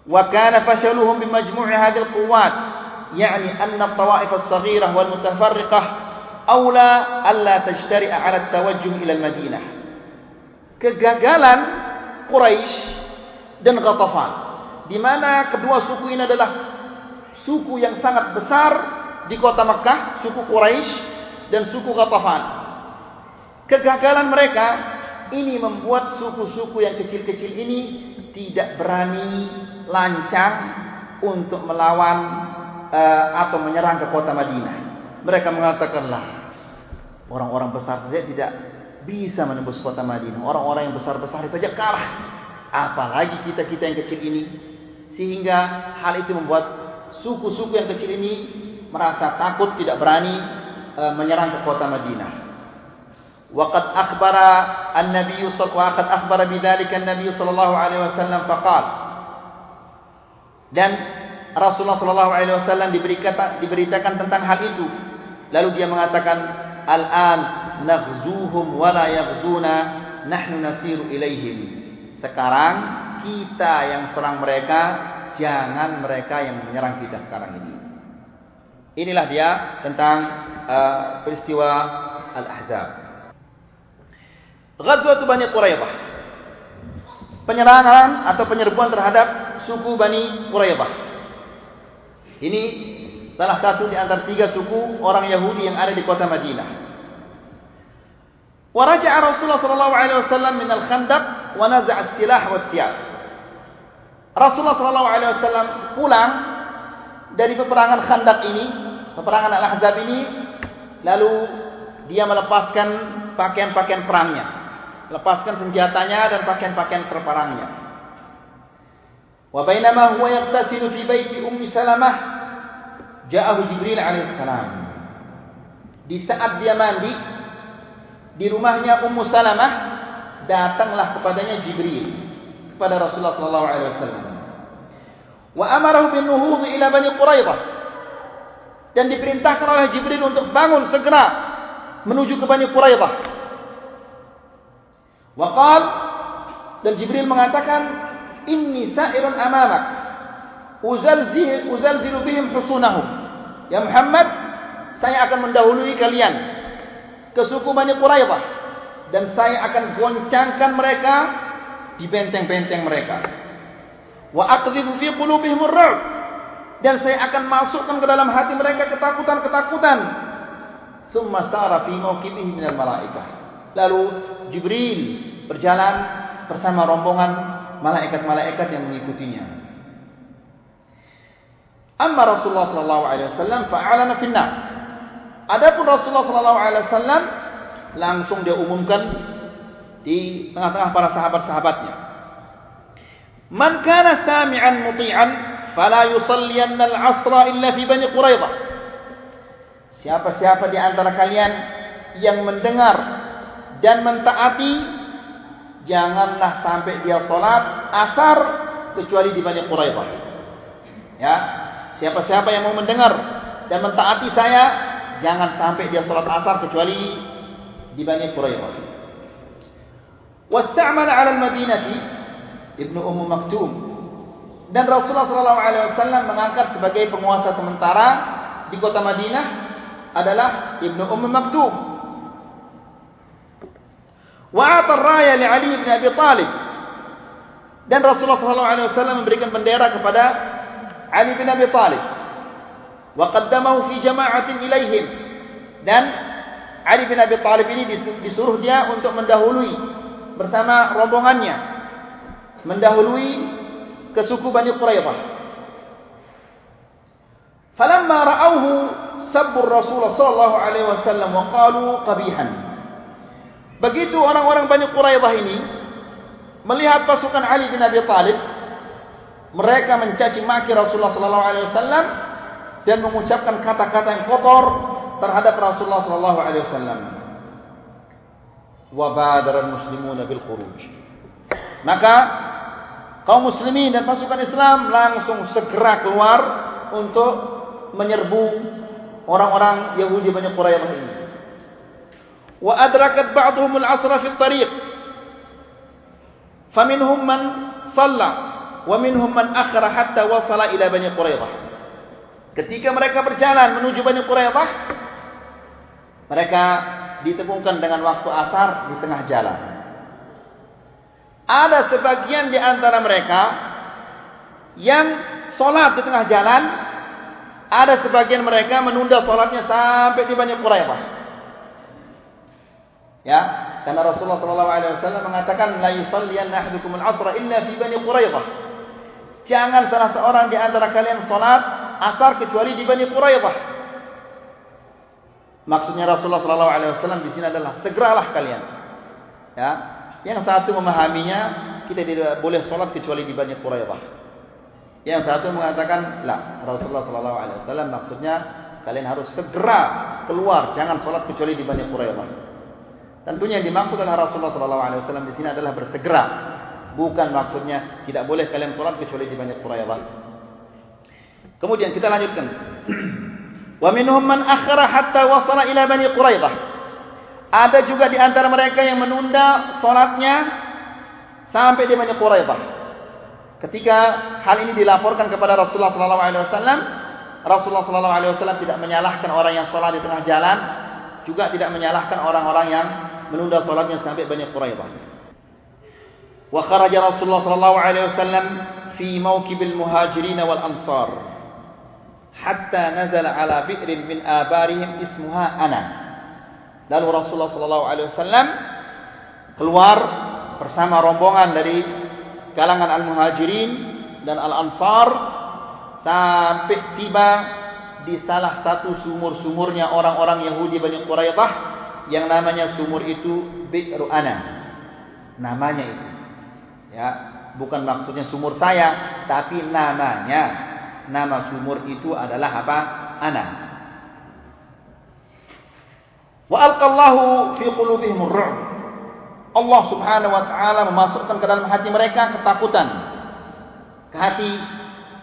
Wa kana fashaluhum bi majmu'i hadhihi alquwat ya'ni anna at-tawa'if as-saghirah wal mutafarriqah aula alla tajtari'a 'ala at-tawajjuh ila al-madinah. Kegagalan Quraisy dan Ghatafan di mana kedua suku ini adalah suku yang sangat besar di kota Makkah suku Quraisy dan suku Ghatafan kegagalan mereka ini membuat suku-suku yang kecil-kecil ini tidak berani lancang untuk melawan uh, atau menyerang ke kota Madinah. Mereka mengatakanlah orang-orang besar saja tidak bisa menembus kota Madinah. Orang-orang yang besar-besar itu saja kalah. Apalagi kita-kita yang kecil ini. Sehingga hal itu membuat suku-suku yang kecil ini merasa takut, tidak berani e, menyerang ke kota Madinah. Waqad akhbara an-nabi sallallahu alaihi wasallam akhbara bidzalika an-nabi sallallahu alaihi wasallam faqal Dan Rasulullah sallallahu alaihi wasallam diberitakan tentang hal itu lalu dia mengatakan al-an naghzuhum wa la yaghzuna, nahnu nasiru ilaihim." Sekarang kita yang serang mereka, jangan mereka yang menyerang kita sekarang ini. Inilah dia tentang uh, peristiwa Al-Ahzab. Ghazwat Bani Quraidah. Penyerangan atau penyerbuan terhadap suku Bani Quraidah. Ini salah satu di antara tiga suku orang Yahudi yang ada di kota Madinah. Wa raja'a Rasulullah sallallahu alaihi wasallam min al-Khandaq wa naza'a as-silah wa as-siyaf. Rasulullah sallallahu alaihi wasallam pulang dari peperangan Khandaq ini, peperangan Al-Ahzab ini, lalu dia melepaskan pakaian-pakaian perangnya, lepaskan senjatanya dan pakaian-pakaian perperangnya. وبينما هو يغتسل في بيت أم سلمة جاءه جبريل عليه السلام di saat dia mandi di rumahnya Ummu Salamah datanglah kepadanya Jibril kepada Rasulullah sallallahu alaihi wasallam. Wa amarahu bin nuhudh ila Bani Quraidah. Dan diperintahkan oleh Jibril untuk bangun segera menuju ke Bani Quraidah. Wa qala dan Jibril mengatakan inni sa'irun amamak. Uzalzih uzalzilu bihim husunahum. Ya Muhammad saya akan mendahului kalian ke suku Bani Quraidah dan saya akan goncangkan mereka di benteng-benteng mereka. Wa aqdhifu fi qulubihim ar-ru'b dan saya akan masukkan ke dalam hati mereka ketakutan-ketakutan. Thumma sara fi mawqibihi minal malaikah lalu Jibril berjalan bersama rombongan malaikat-malaikat yang mengikutinya. Amma Rasulullah sallallahu alaihi wasallam fa'alana fil nas. Adapun Rasulullah sallallahu alaihi wasallam langsung dia umumkan di tengah-tengah para sahabat-sahabatnya. Man kana sami'an muti'an fala yusalliyanna al-'asra illa fi Bani Quraidah. Siapa-siapa di antara kalian yang mendengar dan mentaati janganlah sampai dia solat asar kecuali di Bani Quraidah. Ya, siapa-siapa yang mau mendengar dan mentaati saya, jangan sampai dia solat asar kecuali di Bani Quraidah. Wasta'mala 'ala al-Madinati Ibnu Ummu Maktum dan Rasulullah sallallahu alaihi wasallam mengangkat sebagai penguasa sementara di kota Madinah adalah Ibnu Ummu Maktum Wa'ata raya li Ali bin Abi Talib. Dan Rasulullah SAW memberikan bendera kepada Ali bin Abi Talib wa qaddamahu fi jama'atin ilaihim. Dan Ali bin Abi Talib ini disuruh dia untuk mendahului bersama rombongannya. Mendahului ke suku Bani Quraidah. Falamma ra'awhu sabbu Rasul sallallahu alaihi wasallam wa qalu qabihan. Begitu orang-orang Bani Quraidah ini melihat pasukan Ali bin Abi Talib mereka mencaci maki Rasulullah sallallahu alaihi wasallam dan mengucapkan kata-kata yang kotor terhadap Rasulullah sallallahu alaihi wasallam. Wa badara muslimun bil khuruj. Maka kaum muslimin dan pasukan Islam langsung segera keluar untuk menyerbu orang-orang Yahudi Bani Quraisyah ini. Wa adrakat ba'dhum al-'asra fi at-tariq. Faminhum man shalla wa minhum man akhara hatta wasala ila Bani Quraidah. Ketika mereka berjalan menuju Bani Quraidah, mereka ditemukan dengan waktu asar di tengah jalan. Ada sebagian di antara mereka yang solat di tengah jalan, ada sebagian mereka menunda solatnya sampai di Bani Quraidah. Ya, karena Rasulullah SAW mengatakan la yusalliyanna ahadukum al-'asra illa fi Bani Quraidah. Jangan salah seorang di antara kalian solat asar kecuali di Bani Quraidah. Maksudnya Rasulullah sallallahu alaihi wasallam di sini adalah segeralah kalian. Ya. Yang satu memahaminya kita tidak boleh solat kecuali di Bani Quraidah. Yang satu mengatakan la Rasulullah sallallahu alaihi wasallam maksudnya kalian harus segera keluar jangan solat kecuali di Bani Quraidah. Tentunya yang dimaksud oleh Rasulullah sallallahu alaihi wasallam di sini adalah bersegera Bukan maksudnya tidak boleh kalian sholat kecuali di banyak Quraidah. Kemudian kita lanjutkan. [CLEARS THROAT] Wa minhum man akhara hatta wasala ila bani Quraidah. Ada juga di antara mereka yang menunda salatnya sampai di Bani Quraidah. Ketika hal ini dilaporkan kepada Rasulullah sallallahu alaihi wasallam, Rasulullah sallallahu alaihi wasallam tidak menyalahkan orang yang salat di tengah jalan, juga tidak menyalahkan orang-orang yang menunda salatnya sampai Bani Quraidah. Wa kharaja Rasulullah sallallahu alaihi wasallam fi mawqibil muhajirin wal ansar hatta nazala ala bi'rin min abarihim ismuha ana. Lalu Rasulullah sallallahu alaihi wasallam keluar bersama rombongan dari kalangan al-muhajirin dan al-ansar sampai tiba di salah satu sumur-sumurnya orang-orang Yahudi Bani Quraidah yang namanya sumur itu Bi'ru Anam. Namanya itu. Ya, bukan maksudnya sumur saya, tapi namanya. Nama sumur itu adalah apa? Ana. Wa alqallahu fi qulubihim ar-ru'b. Allah Subhanahu wa taala memasukkan ke dalam hati mereka ketakutan. Ke hati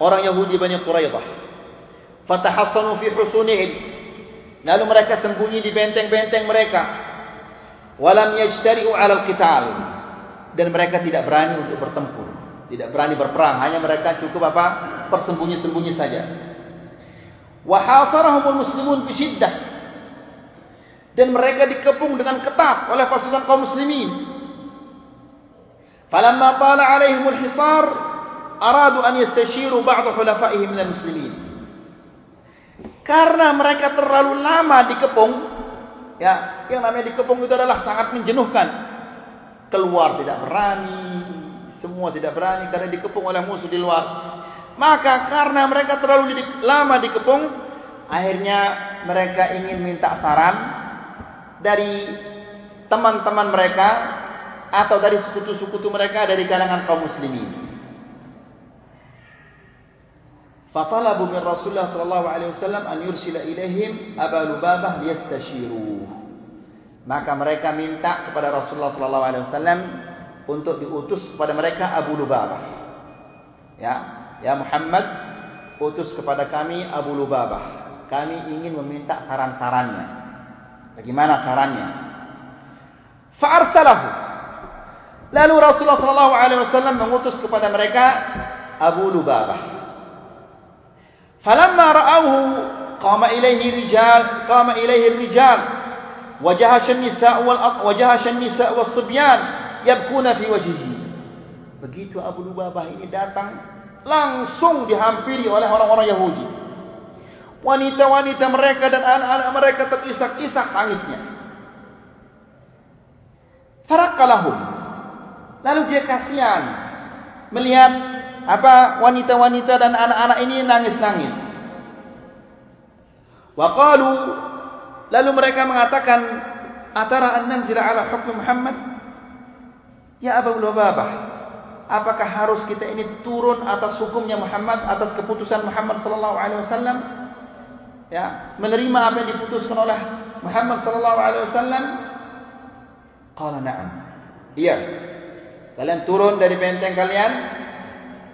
orang Yahudi Bani Quraidah. Fatahassanu fi husunihim. Lalu mereka sembunyi di benteng-benteng mereka. Walam yajtari'u 'ala al-qital dan mereka tidak berani untuk bertempur, tidak berani berperang, hanya mereka cukup apa? Bersembunyi-sembunyi saja. Wa hasarahumul muslimun bi syiddah. Dan mereka dikepung dengan ketat oleh pasukan kaum muslimin. Falamma tala alaihimul hisar, aradu an yastashiru ba'd hulafaihim minal muslimin. Karena mereka terlalu lama dikepung, ya, yang namanya dikepung itu adalah sangat menjenuhkan keluar tidak berani, semua tidak berani karena dikepung oleh musuh di luar. Maka karena mereka terlalu lama dikepung, akhirnya mereka ingin minta saran dari teman-teman mereka atau dari sekutu-sekutu mereka dari kalangan kaum muslimin. Fatalabu min Rasulullah sallallahu alaihi wasallam an yursila ilaihim Abu Lubabah liyastashiruh. Maka mereka minta kepada Rasulullah sallallahu alaihi wasallam untuk diutus kepada mereka Abu Lubabah. Ya, Ya Muhammad, utus kepada kami Abu Lubabah. Kami ingin meminta saran-sarannya. Bagaimana sarannya? Fa'arsalahu. Lalu Rasulullah SAW mengutus kepada mereka Abu Lubabah. Falamma ra'awhu qama ilaihi rijal qama ilaihi rijal wajaha shamisa wal wajaha shamisa was sibyan yabkuna fi wajhihi begitu Abu Lubabah ini datang langsung dihampiri oleh orang-orang Yahudi. Wanita-wanita mereka dan anak-anak mereka terisak-isak tangisnya. Farakalahum. Lalu dia kasihan melihat apa wanita-wanita dan anak-anak ini nangis-nangis. Waqalu lalu mereka mengatakan atara an nanzila ala hukm Muhammad ya Abu Lubabah apakah harus kita ini turun atas hukumnya Muhammad atas keputusan Muhammad sallallahu alaihi wasallam? Ya menerima apa yang diputuskan oleh Muhammad sallallahu alaihi wasallam? Qala na'am. Iya. Kalian turun dari benteng kalian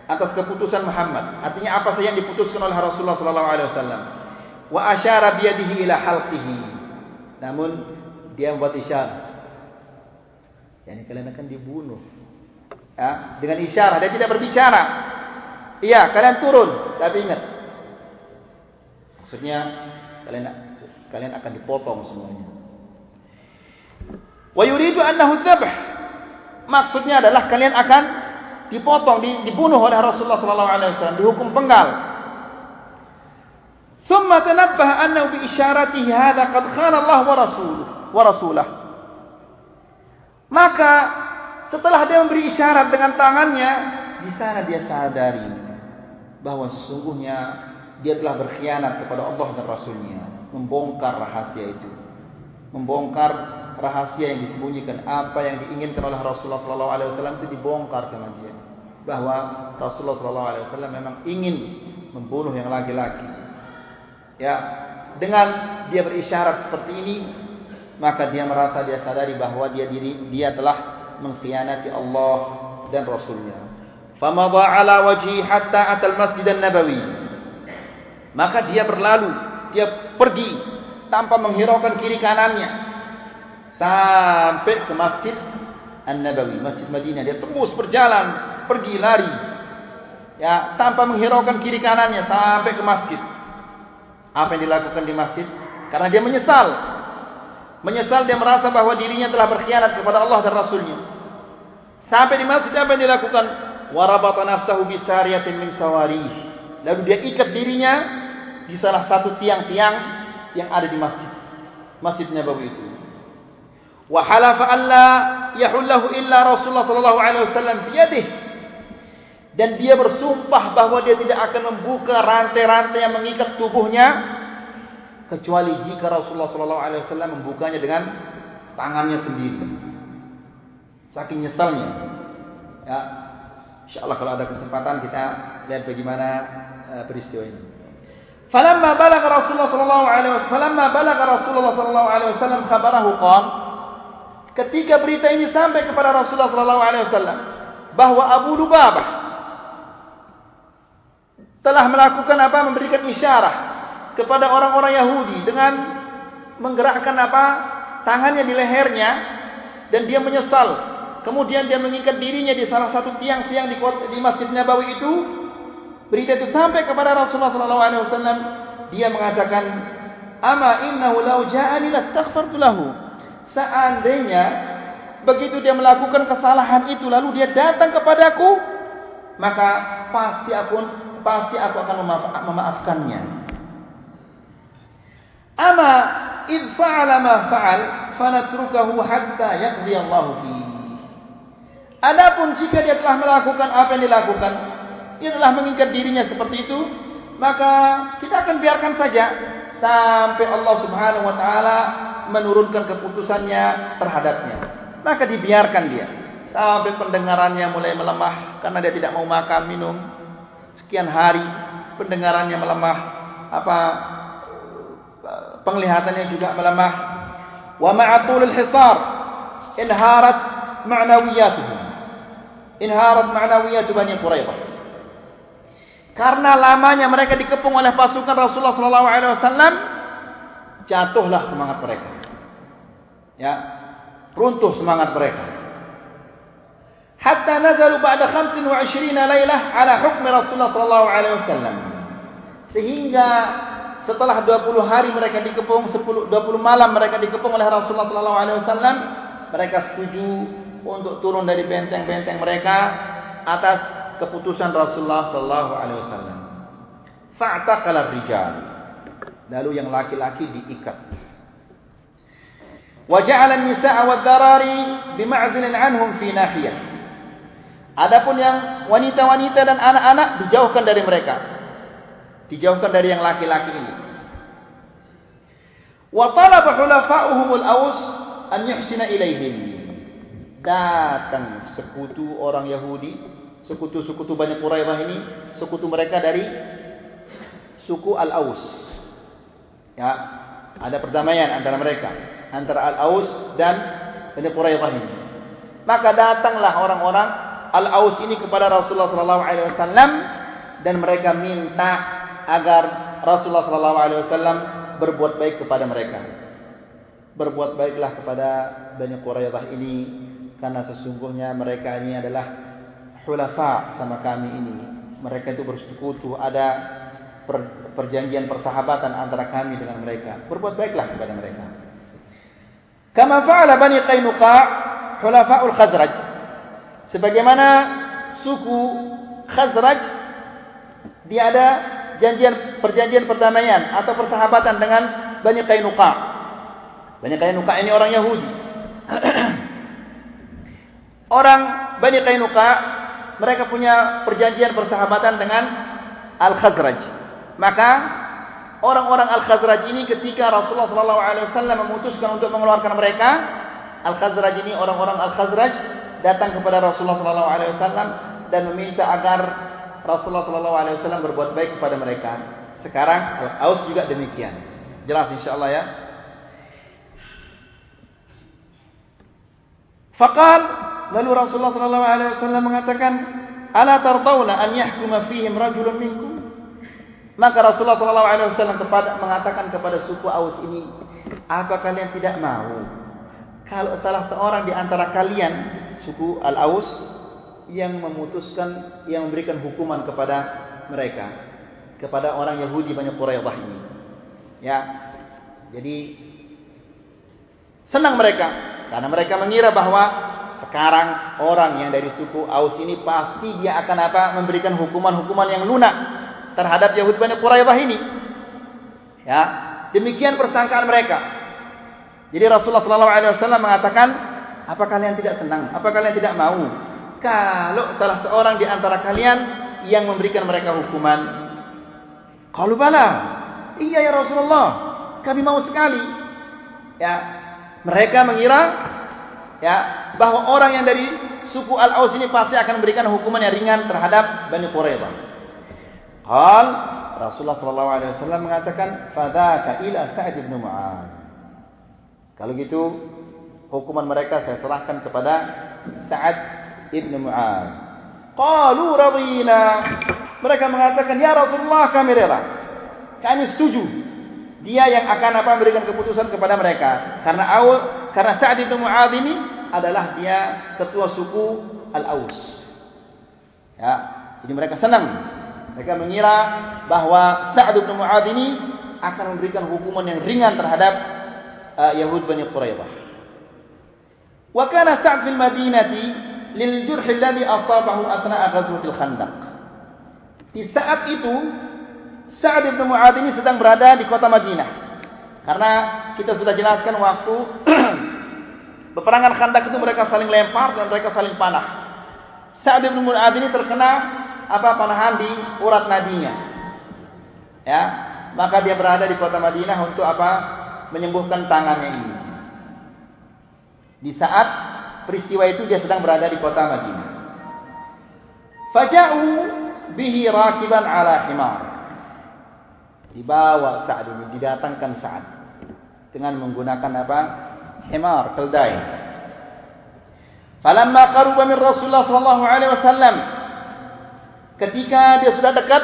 atas keputusan Muhammad. Artinya apa saja yang diputuskan oleh Rasulullah sallallahu alaihi wasallam? Wa asyara bi yadihi ila halqihi. Namun dia membuat isyarat yakni kalian akan dibunuh ya, dengan isyarat dia tidak berbicara. Iya kalian turun. Tapi ingat. Maksudnya kalian kalian akan dipotong semuanya. Wa yuridu annahu dzabh maksudnya adalah kalian akan dipotong dibunuh oleh Rasulullah sallallahu alaihi wasallam dihukum penggal. Thumma tanabbaha annahu bi isyaratihi hadha qad khana Allah wa rasuluhu wa rasulahu maka setelah dia memberi isyarat dengan tangannya, di sana dia sadari bahwa sesungguhnya dia telah berkhianat kepada Allah dan Rasulnya, membongkar rahasia itu, membongkar rahasia yang disembunyikan, apa yang diinginkan oleh Rasulullah SAW itu dibongkar sama dia, bahwa Rasulullah SAW memang ingin membunuh yang laki-laki. Ya, dengan dia berisyarat seperti ini, maka dia merasa dia sadari bahwa dia diri dia telah mengkhianati Allah dan Rasulnya. Famadha ala wajhi hatta atal masjid an-nabawi. Maka dia berlalu, dia pergi tanpa menghiraukan kiri kanannya sampai ke masjid an-nabawi, masjid Madinah. Dia terus berjalan, pergi lari. Ya, tanpa menghiraukan kiri kanannya sampai ke masjid. Apa yang dilakukan di masjid? Karena dia menyesal. Menyesal dia merasa bahwa dirinya telah berkhianat kepada Allah dan Rasulnya. Sampai di masjid apa yang dilakukan? Warabata nafsahu bisariyatin min sawarih. Lalu dia ikat dirinya di salah satu tiang-tiang yang ada di masjid. Masjid Nabawi itu. Wa halafa alla yahullahu illa Rasulullah sallallahu alaihi wasallam biyadihi. Dan dia bersumpah bahwa dia tidak akan membuka rantai-rantai yang mengikat tubuhnya kecuali jika Rasulullah sallallahu alaihi wasallam membukanya dengan tangannya sendiri. Saking nyesalnya. Ya. Insyaallah kalau ada kesempatan kita lihat bagaimana uh, peristiwa ini. Falamma balagha Rasulullah sallallahu alaihi wasallam, falamma balagha Rasulullah sallallahu alaihi wasallam khabarahu qan ketika berita ini sampai kepada Rasulullah sallallahu alaihi wasallam bahwa Abu Lubabah telah melakukan apa memberikan isyarat kepada orang-orang Yahudi dengan menggerakkan apa? Tangannya di lehernya dan dia menyesal. Kemudian dia mengikat dirinya di salah satu tiang-tiang di, di Masjid Nabawi itu. Berita itu sampai kepada Rasulullah sallallahu alaihi wasallam. Dia mengatakan ama innahu law ja'ani lastaghfartu lahu. Seandainya begitu dia melakukan kesalahan itu lalu dia datang kepadaku maka pasti aku pasti aku akan memaafkannya ama id fa'ala ma fa'al fanatrukahu hatta yaqdi Allah fihi Adapun jika dia telah melakukan apa yang dilakukan, dia telah mengikat dirinya seperti itu, maka kita akan biarkan saja sampai Allah Subhanahu wa taala menurunkan keputusannya terhadapnya. Maka dibiarkan dia. Sampai pendengarannya mulai melemah karena dia tidak mau makan minum. Sekian hari, pendengarannya melemah, apa penglihatannya juga melemah. Wa ma'atul hisar inharat ma'nawiyatuhum inharat ma'nawiyat Bani Quraidah. Karena lamanya mereka dikepung oleh pasukan Rasulullah sallallahu alaihi wasallam, jatuhlah semangat mereka. Ya, runtuh semangat mereka. Hatta nazalu ba'da 25 lailah ala hukm Rasulullah sallallahu alaihi wasallam. Sehingga setelah 20 hari mereka dikepung, 10 20 malam mereka dikepung oleh Rasulullah sallallahu alaihi wasallam, mereka setuju untuk turun dari benteng-benteng mereka atas keputusan Rasulullah sallallahu alaihi wasallam. Fa'taqala rijal. Lalu yang laki-laki diikat. Wa ja'ala an-nisaa wadh-dharari bima'zilin 'anhum fi nahiyah. Adapun yang wanita-wanita dan anak-anak dijauhkan dari mereka. Dijauhkan dari yang laki-laki ini. Wa talaba hulafa'uhum al-aws an yuhsina ilaihim. Datang sekutu orang Yahudi, sekutu-sekutu Bani Quraidah ini, sekutu mereka dari suku Al-Aus. Ya, ada perdamaian antara mereka, antara Al-Aus dan Bani Quraidah ini. Maka datanglah orang-orang Al-Aus ini kepada Rasulullah sallallahu alaihi wasallam dan mereka minta agar Rasulullah wasallam berbuat baik kepada mereka. Berbuat baiklah kepada Bani Quraidah ini karena sesungguhnya mereka ini adalah hulafa sama kami ini. Mereka itu bersekutu, ada perjanjian persahabatan antara kami dengan mereka. Berbuat baiklah kepada mereka. Kama fa'ala Bani Qainuqa hulafa'ul Khazraj. Sebagaimana suku Khazraj dia ada janjian perjanjian perdamaian atau persahabatan dengan Bani Qainuqa. Bani Qainuqa ini orang Yahudi. [CLEARS THROAT] orang Bani Qainuqa mereka punya perjanjian persahabatan dengan Al-Khazraj. Maka orang-orang Al-Khazraj ini ketika Rasulullah SAW memutuskan untuk mengeluarkan mereka, Al-Khazraj ini orang-orang Al-Khazraj datang kepada Rasulullah SAW dan meminta agar Rasulullah SAW berbuat baik kepada mereka. Sekarang Al-Aus juga demikian. Jelas insyaAllah ya. Fakal lalu Rasulullah SAW mengatakan, Ala tardawna an yahkuma fihim rajulun minkum. Maka Rasulullah SAW kepada, mengatakan kepada suku Aus ini, apa kalian tidak mau? Kalau salah seorang di antara kalian, suku Al-Aus, yang memutuskan, yang memberikan hukuman kepada mereka. Kepada orang Yahudi banyak Quraidah ini. Ya, jadi senang mereka. Karena mereka mengira bahwa sekarang orang yang dari suku Aus ini pasti dia akan apa memberikan hukuman-hukuman yang lunak terhadap Yahud Bani Quraidah ini. Ya, demikian persangkaan mereka. Jadi Rasulullah SAW mengatakan, apa kalian tidak senang? Apa kalian tidak mau? Kalau salah seorang di antara kalian yang memberikan mereka hukuman, kalau bala, iya ya Rasulullah, kami mau sekali. Ya, mereka mengira ya bahwa orang yang dari suku Al Aus ini pasti akan memberikan hukuman yang ringan terhadap Bani Quraidah. Qal Rasulullah sallallahu alaihi wasallam mengatakan fadzaka ila Sa'd bin Mu'adz. Kalau gitu hukuman mereka saya serahkan kepada Sa'ad bin Mu'adz. Qalu radina. Mereka mengatakan ya Rasulullah kami rela. Kami setuju. Dia yang akan apa memberikan keputusan kepada mereka. Karena awal karena Sa'ad bin Mu'adz ini adalah dia ketua suku Al-Aus. Ya, jadi mereka senang mereka mengira bahawa Sa'ad bin Mu'adz ini akan memberikan hukuman yang ringan terhadap uh, Yahud Bani Quraidah. Wa kana Sa'ad fil Madinati lil jurh alladhi asabahu athna'a ghazwatil Khandaq. Di saat itu Sa'ad bin Mu'adz ini sedang berada di kota Madinah. Karena kita sudah jelaskan waktu [CLEARS THROAT] peperangan Khandaq itu mereka saling lempar dan mereka saling panah. Sa'ad bin Mu'adz ini terkena apa panahan di urat nadinya. Ya, maka dia berada di kota Madinah untuk apa? Menyembuhkan tangannya ini. Di saat peristiwa itu dia sedang berada di kota Madinah. Faja'u bihi rakiban ala himar. Dibawa saat ini, didatangkan saat dengan menggunakan apa? Himar, keldai. Falamma qaruba min Rasulullah sallallahu alaihi wasallam ketika dia sudah dekat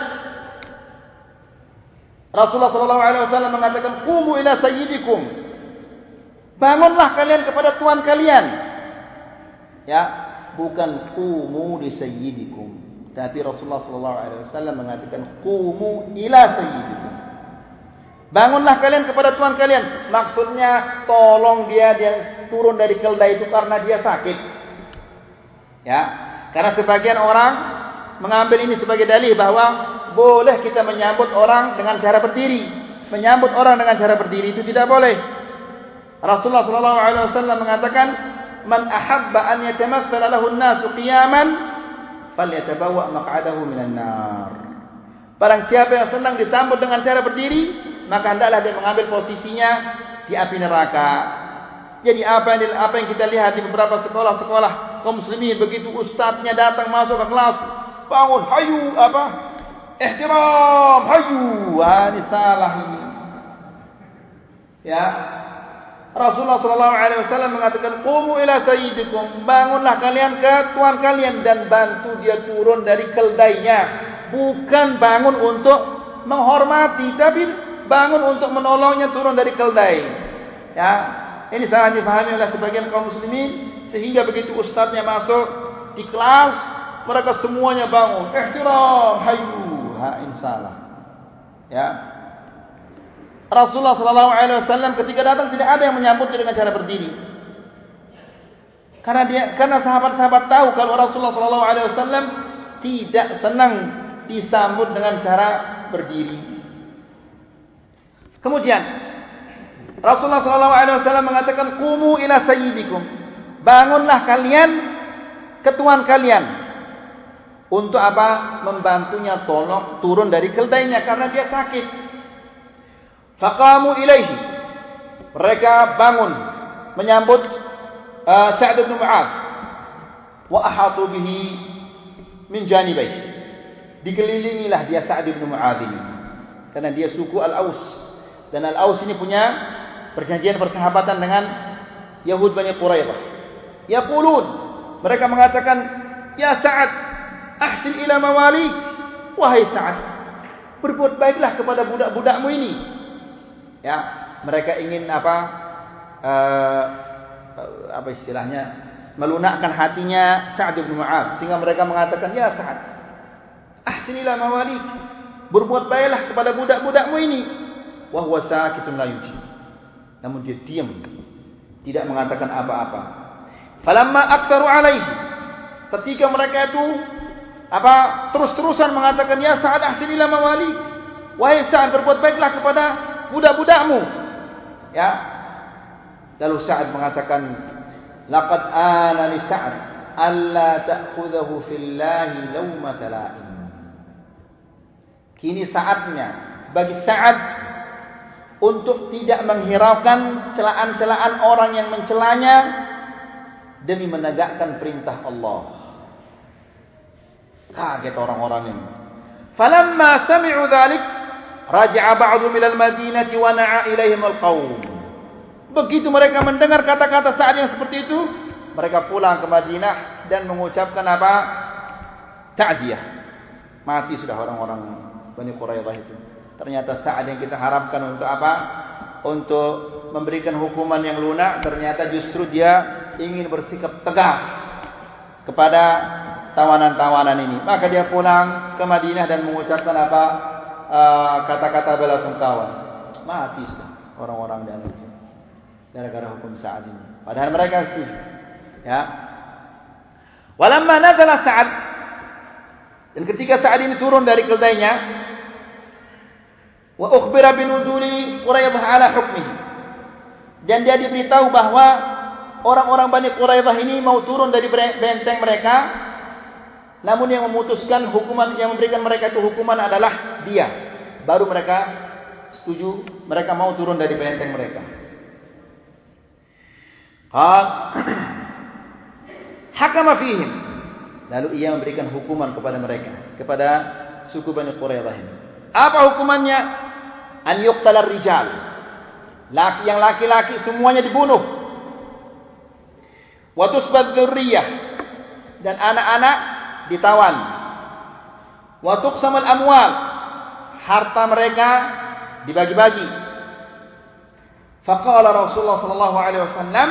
Rasulullah sallallahu alaihi wasallam mengatakan qumu ila sayyidikum bangunlah kalian kepada tuan kalian ya bukan qumu li sayyidikum tapi Rasulullah sallallahu alaihi wasallam mengatakan qumu ila sayyidikum bangunlah kalian kepada tuan kalian maksudnya tolong dia dia turun dari keldai itu karena dia sakit ya karena sebagian orang mengambil ini sebagai dalih bahwa boleh kita menyambut orang dengan cara berdiri. Menyambut orang dengan cara berdiri itu tidak boleh. Rasulullah sallallahu alaihi wasallam mengatakan, "Man ahabba an yatamassala lahu an-nasu qiyaman, falyatabawwa maq'adahu minan nar." Barang siapa yang senang disambut dengan cara berdiri, maka hendaklah dia mengambil posisinya di api neraka. Jadi apa yang apa yang kita lihat di beberapa sekolah-sekolah kaum muslimin begitu ustaznya datang masuk ke kelas, bangun hayu apa? Ihtiram hayu. Wah, ini salah ini. Ya. Rasulullah wasallam mengatakan, "Qumu ila sayyidikum." Bangunlah kalian ke tuan kalian dan bantu dia turun dari keldainya. Bukan bangun untuk menghormati tapi bangun untuk menolongnya turun dari keldai. Ya ini sangat dipahami oleh sebagian kaum muslimin sehingga begitu ustaznya masuk di kelas mereka semuanya bangun. Ihtiram hayu. Ha insalah ya Rasulullah sallallahu alaihi wasallam ketika datang tidak ada yang menyambutnya dengan cara berdiri karena dia karena sahabat-sahabat tahu kalau Rasulullah sallallahu alaihi wasallam tidak senang disambut dengan cara berdiri. Kemudian Rasulullah SAW mengatakan, "Kumu ila sayyidikum." Bangunlah kalian ketuan kalian untuk apa? Membantunya tolong turun dari keldainya karena dia sakit. Faqamu ilaihi. Mereka bangun menyambut uh, Sa'd bin Mu'adz wa ahatu bihi min janibaihi dikelilingilah dia Sa'd bin Mu'adz ini. Karena dia suku Al-Aus. Dan Al-Aus ini punya perjanjian persahabatan dengan Yahud Bani Quraidah. Ya pulun. Mereka mengatakan, Ya Sa'ad, ahsin ila mawalik. Wahai Sa'ad, berbuat baiklah kepada budak-budakmu ini. Ya, mereka ingin apa? Uh, apa istilahnya? Melunakkan hatinya Sa'ad bin Mu'adz. Sehingga mereka mengatakan, Ya Sa'ad, ahsinilah mawalik berbuat baiklah kepada budak-budakmu ini wa huwa sakitun la yuji namun dia diam tidak mengatakan apa-apa falamma aktsaru alaihi ketika mereka itu apa terus-terusan mengatakan ya sa'ad ahsinilah mawalik wahai sa'ad berbuat baiklah kepada budak-budakmu ya lalu sa'ad mengatakan laqad ana li sa'ad alla ta'khudhahu fillahi lawmata la'im Kini saatnya bagi Sa'ad untuk tidak menghiraukan celaan-celaan orang yang mencelanya demi menegakkan perintah Allah. Kaget orang-orang ini. Falamma sami'u dhalik raja'a ba'du minal madinati wa na'a ilaihim al-qawm. Begitu mereka mendengar kata-kata Sa'ad yang seperti itu, mereka pulang ke Madinah dan mengucapkan apa? Ta'diyah. Mati sudah orang-orang Bani Quraidah itu. Ternyata saat yang kita harapkan untuk apa? Untuk memberikan hukuman yang lunak, ternyata justru dia ingin bersikap tegas kepada tawanan-tawanan ini. Maka dia pulang ke Madinah dan mengucapkan apa? Uh, kata-kata bela sungkawa. Mati orang-orang di atas. Gara-gara hukum saat ini. Padahal mereka setuju. Ya. Walamma nazala Sa'ad dan ketika Sa'ad ini turun dari keldainya, wa ukhbira bi nuzuli Quraidah ala hukmihi. Dan dia diberitahu bahwa orang-orang Bani Quraidah ini mau turun dari benteng mereka, namun yang memutuskan hukuman yang memberikan mereka itu hukuman adalah dia. Baru mereka setuju mereka mau turun dari benteng mereka. [CLEARS THROAT] Hakama fihim Lalu ia memberikan hukuman kepada mereka, kepada suku Bani Quraidah ini. Apa hukumannya? An yuqtalar rijal. Laki yang laki-laki semuanya dibunuh. Wa tusbad dzurriyyah. Dan anak-anak ditawan. Wa tuqsamal amwal. Harta mereka dibagi-bagi. Faqala Rasulullah sallallahu alaihi wasallam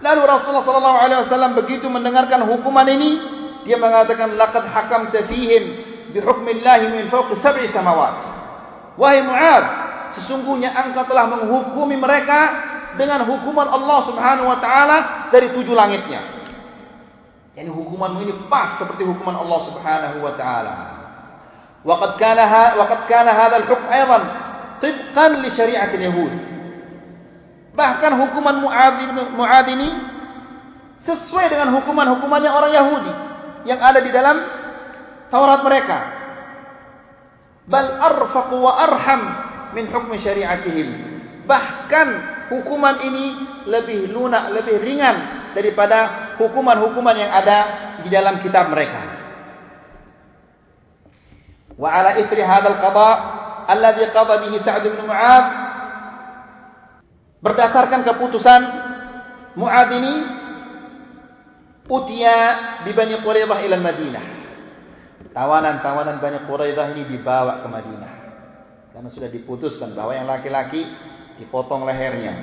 Lalu Rasulullah sallallahu alaihi wasallam begitu mendengarkan hukuman ini, dia mengatakan laqad hakamta fihim bi hukmillahi min fawqi sab'i samawat. Wahai Mu'ad, sesungguhnya engkau telah menghukumi mereka dengan hukuman Allah Subhanahu wa taala dari tujuh langitnya. Yani hukumanmu ini pas seperti hukuman Allah Subhanahu wa taala. Kana waqad kana hadha al-hukm aidan tibqan li syari'at al-yahud. Bahkan hukuman Mu'adz bin ini sesuai dengan hukuman-hukumannya orang Yahudi yang ada di dalam Taurat mereka. Bal arfaq wa arham min hukm syari'atihim. Bahkan hukuman ini lebih lunak, lebih ringan daripada hukuman-hukuman yang ada di dalam kitab mereka. Ala ithri hadzal qada alladhi qada bihi Sa'd bin Mu'adz berdasarkan keputusan Mu'adz ini utia bi Bani Quraidah ila Madinah. Tawanan-tawanan Bani Quraidah ini dibawa ke Madinah. Karena sudah diputuskan bahwa yang laki-laki dipotong lehernya,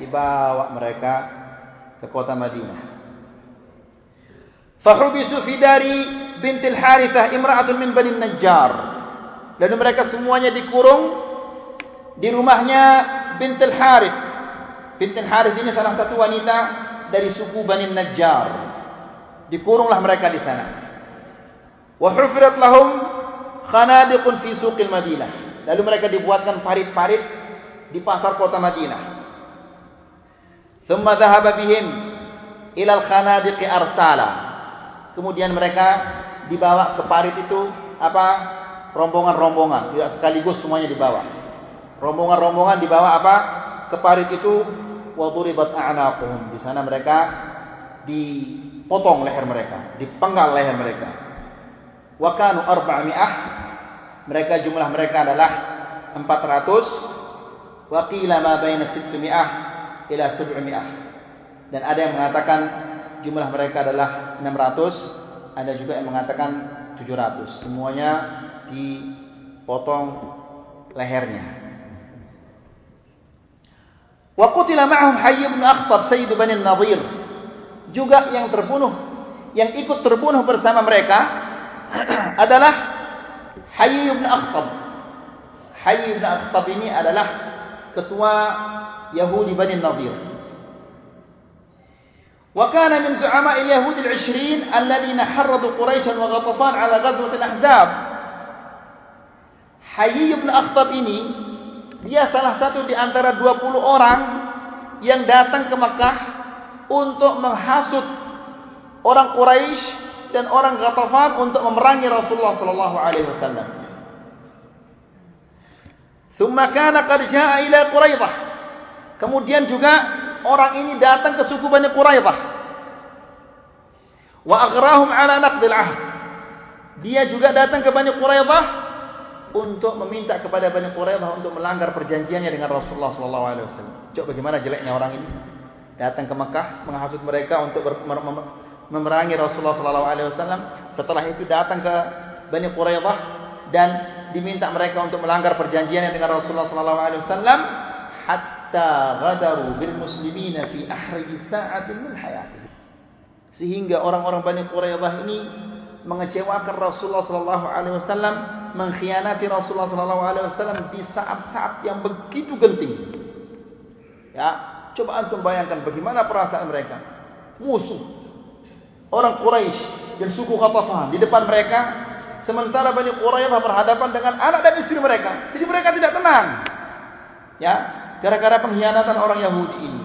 dibawa mereka ke kota Madinah. Fahubisu fi dari bintil Harithah imra'atun min Bani Najjar. Dan mereka semuanya dikurung di rumahnya bintil Harith. Bintil Harith ini salah satu wanita dari suku Bani Najjar. Dikurunglah mereka di sana. Wa hufirat lahum khanadiqun fi suqil Madinah. Lalu mereka dibuatkan parit-parit di pasar kota Madinah. Thumma dhahaba bihim ila al-khanadiq arsala kemudian mereka dibawa ke parit itu apa? Rombongan-rombongan. Tidak sekaligus semuanya dibawa. Rombongan-rombongan dibawa apa? Ke parit itu wa duribat a'naquhum. Di sana mereka dipotong leher mereka dipenggal leher mereka. Wa kanu 400 mereka jumlah mereka adalah 400 wa qila ma baina 600 ila 700 dan ada yang mengatakan jumlah mereka adalah 600 ada juga yang mengatakan 700 semuanya dipotong lehernya. Wa qutila ma'hum hayy ibn akhtab sayyid bani nadir. Juga yang terbunuh yang ikut terbunuh bersama mereka [CLEARS THROAT] adalah hayy ibn akhtab. Hayy ibn akhtab ini adalah ketua Yahudi Bani Nadir وكان من زعماء اليهود العشرين الذين حرضوا قريشا وغطفان على غزوة الأحزاب Hayy bin Akhtab ini dia salah satu di antara 20 orang yang datang ke Mekah untuk menghasut orang Quraisy dan orang Ghatafan untuk memerangi Rasulullah sallallahu alaihi wasallam. Thumma kana qad jaa ila Quraidah. Kemudian juga orang ini datang ke suku Bani Quraidah. Wa aghrahum ala naqd al-ahd. Dia juga datang ke Bani Quraidah untuk meminta kepada Bani Quraidah untuk melanggar perjanjiannya dengan Rasulullah sallallahu alaihi wasallam. Coba bagaimana jeleknya orang ini? Datang ke Mekah menghasut mereka untuk memerangi Rasulullah sallallahu alaihi wasallam. Setelah itu datang ke Bani Quraidah dan diminta mereka untuk melanggar perjanjiannya dengan Rasulullah sallallahu alaihi wasallam hatta ghadaru bil muslimina fi ahrij sa'atin min hayatih sehingga orang-orang Bani Quraidah ini mengecewakan Rasulullah sallallahu alaihi wasallam mengkhianati Rasulullah sallallahu alaihi wasallam di saat-saat yang begitu genting. Ya coba antum bayangkan bagaimana perasaan mereka. Musuh. Orang Quraisy dan suku Ghatafan di depan mereka sementara Bani Quraidah berhadapan dengan anak dan istri mereka. Jadi mereka tidak tenang. Ya gara-gara pengkhianatan orang Yahudi ini.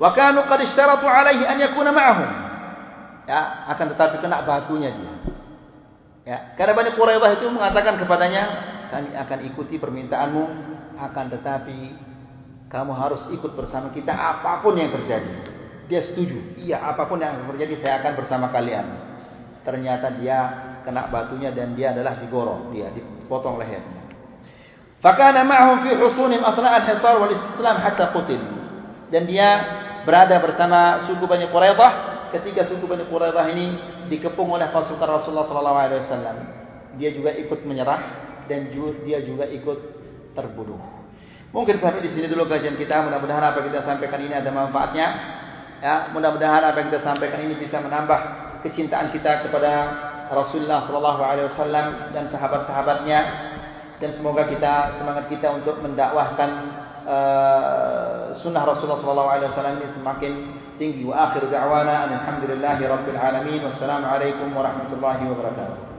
Wa kanu qad ishtaratu alaihi an yakuna ma'ahum. Ya, akan tetapi kena bakunya dia. Ya, karena Bani Quraidah itu mengatakan kepadanya, kami akan ikuti permintaanmu, akan tetapi kamu harus ikut bersama kita apapun yang terjadi. Dia setuju. Iya, apapun yang terjadi saya akan bersama kalian. Ternyata dia kena batunya dan dia adalah digorong, dia dipotong lehernya. Fakana ma'hum fi husunim asna al-hisar wal islam hatta qutil. Dan dia berada bersama suku Bani Quraidah ketika suku Bani Quraidah ini dikepung oleh pasukan Rasulullah sallallahu alaihi wasallam. Dia juga ikut menyerah dan dia juga ikut terbunuh. Mungkin sampai di sini dulu kajian kita. Mudah-mudahan apa yang kita sampaikan ini ada manfaatnya. Ya, mudah-mudahan apa yang kita sampaikan ini bisa menambah kecintaan kita kepada Rasulullah sallallahu alaihi wasallam dan sahabat-sahabatnya dan semoga kita semangat kita untuk mendakwahkan uh, sunnah Rasulullah SAW ini semakin tinggi. Wa akhir da'wana alhamdulillahi rabbil alamin. Wassalamualaikum warahmatullahi wabarakatuh.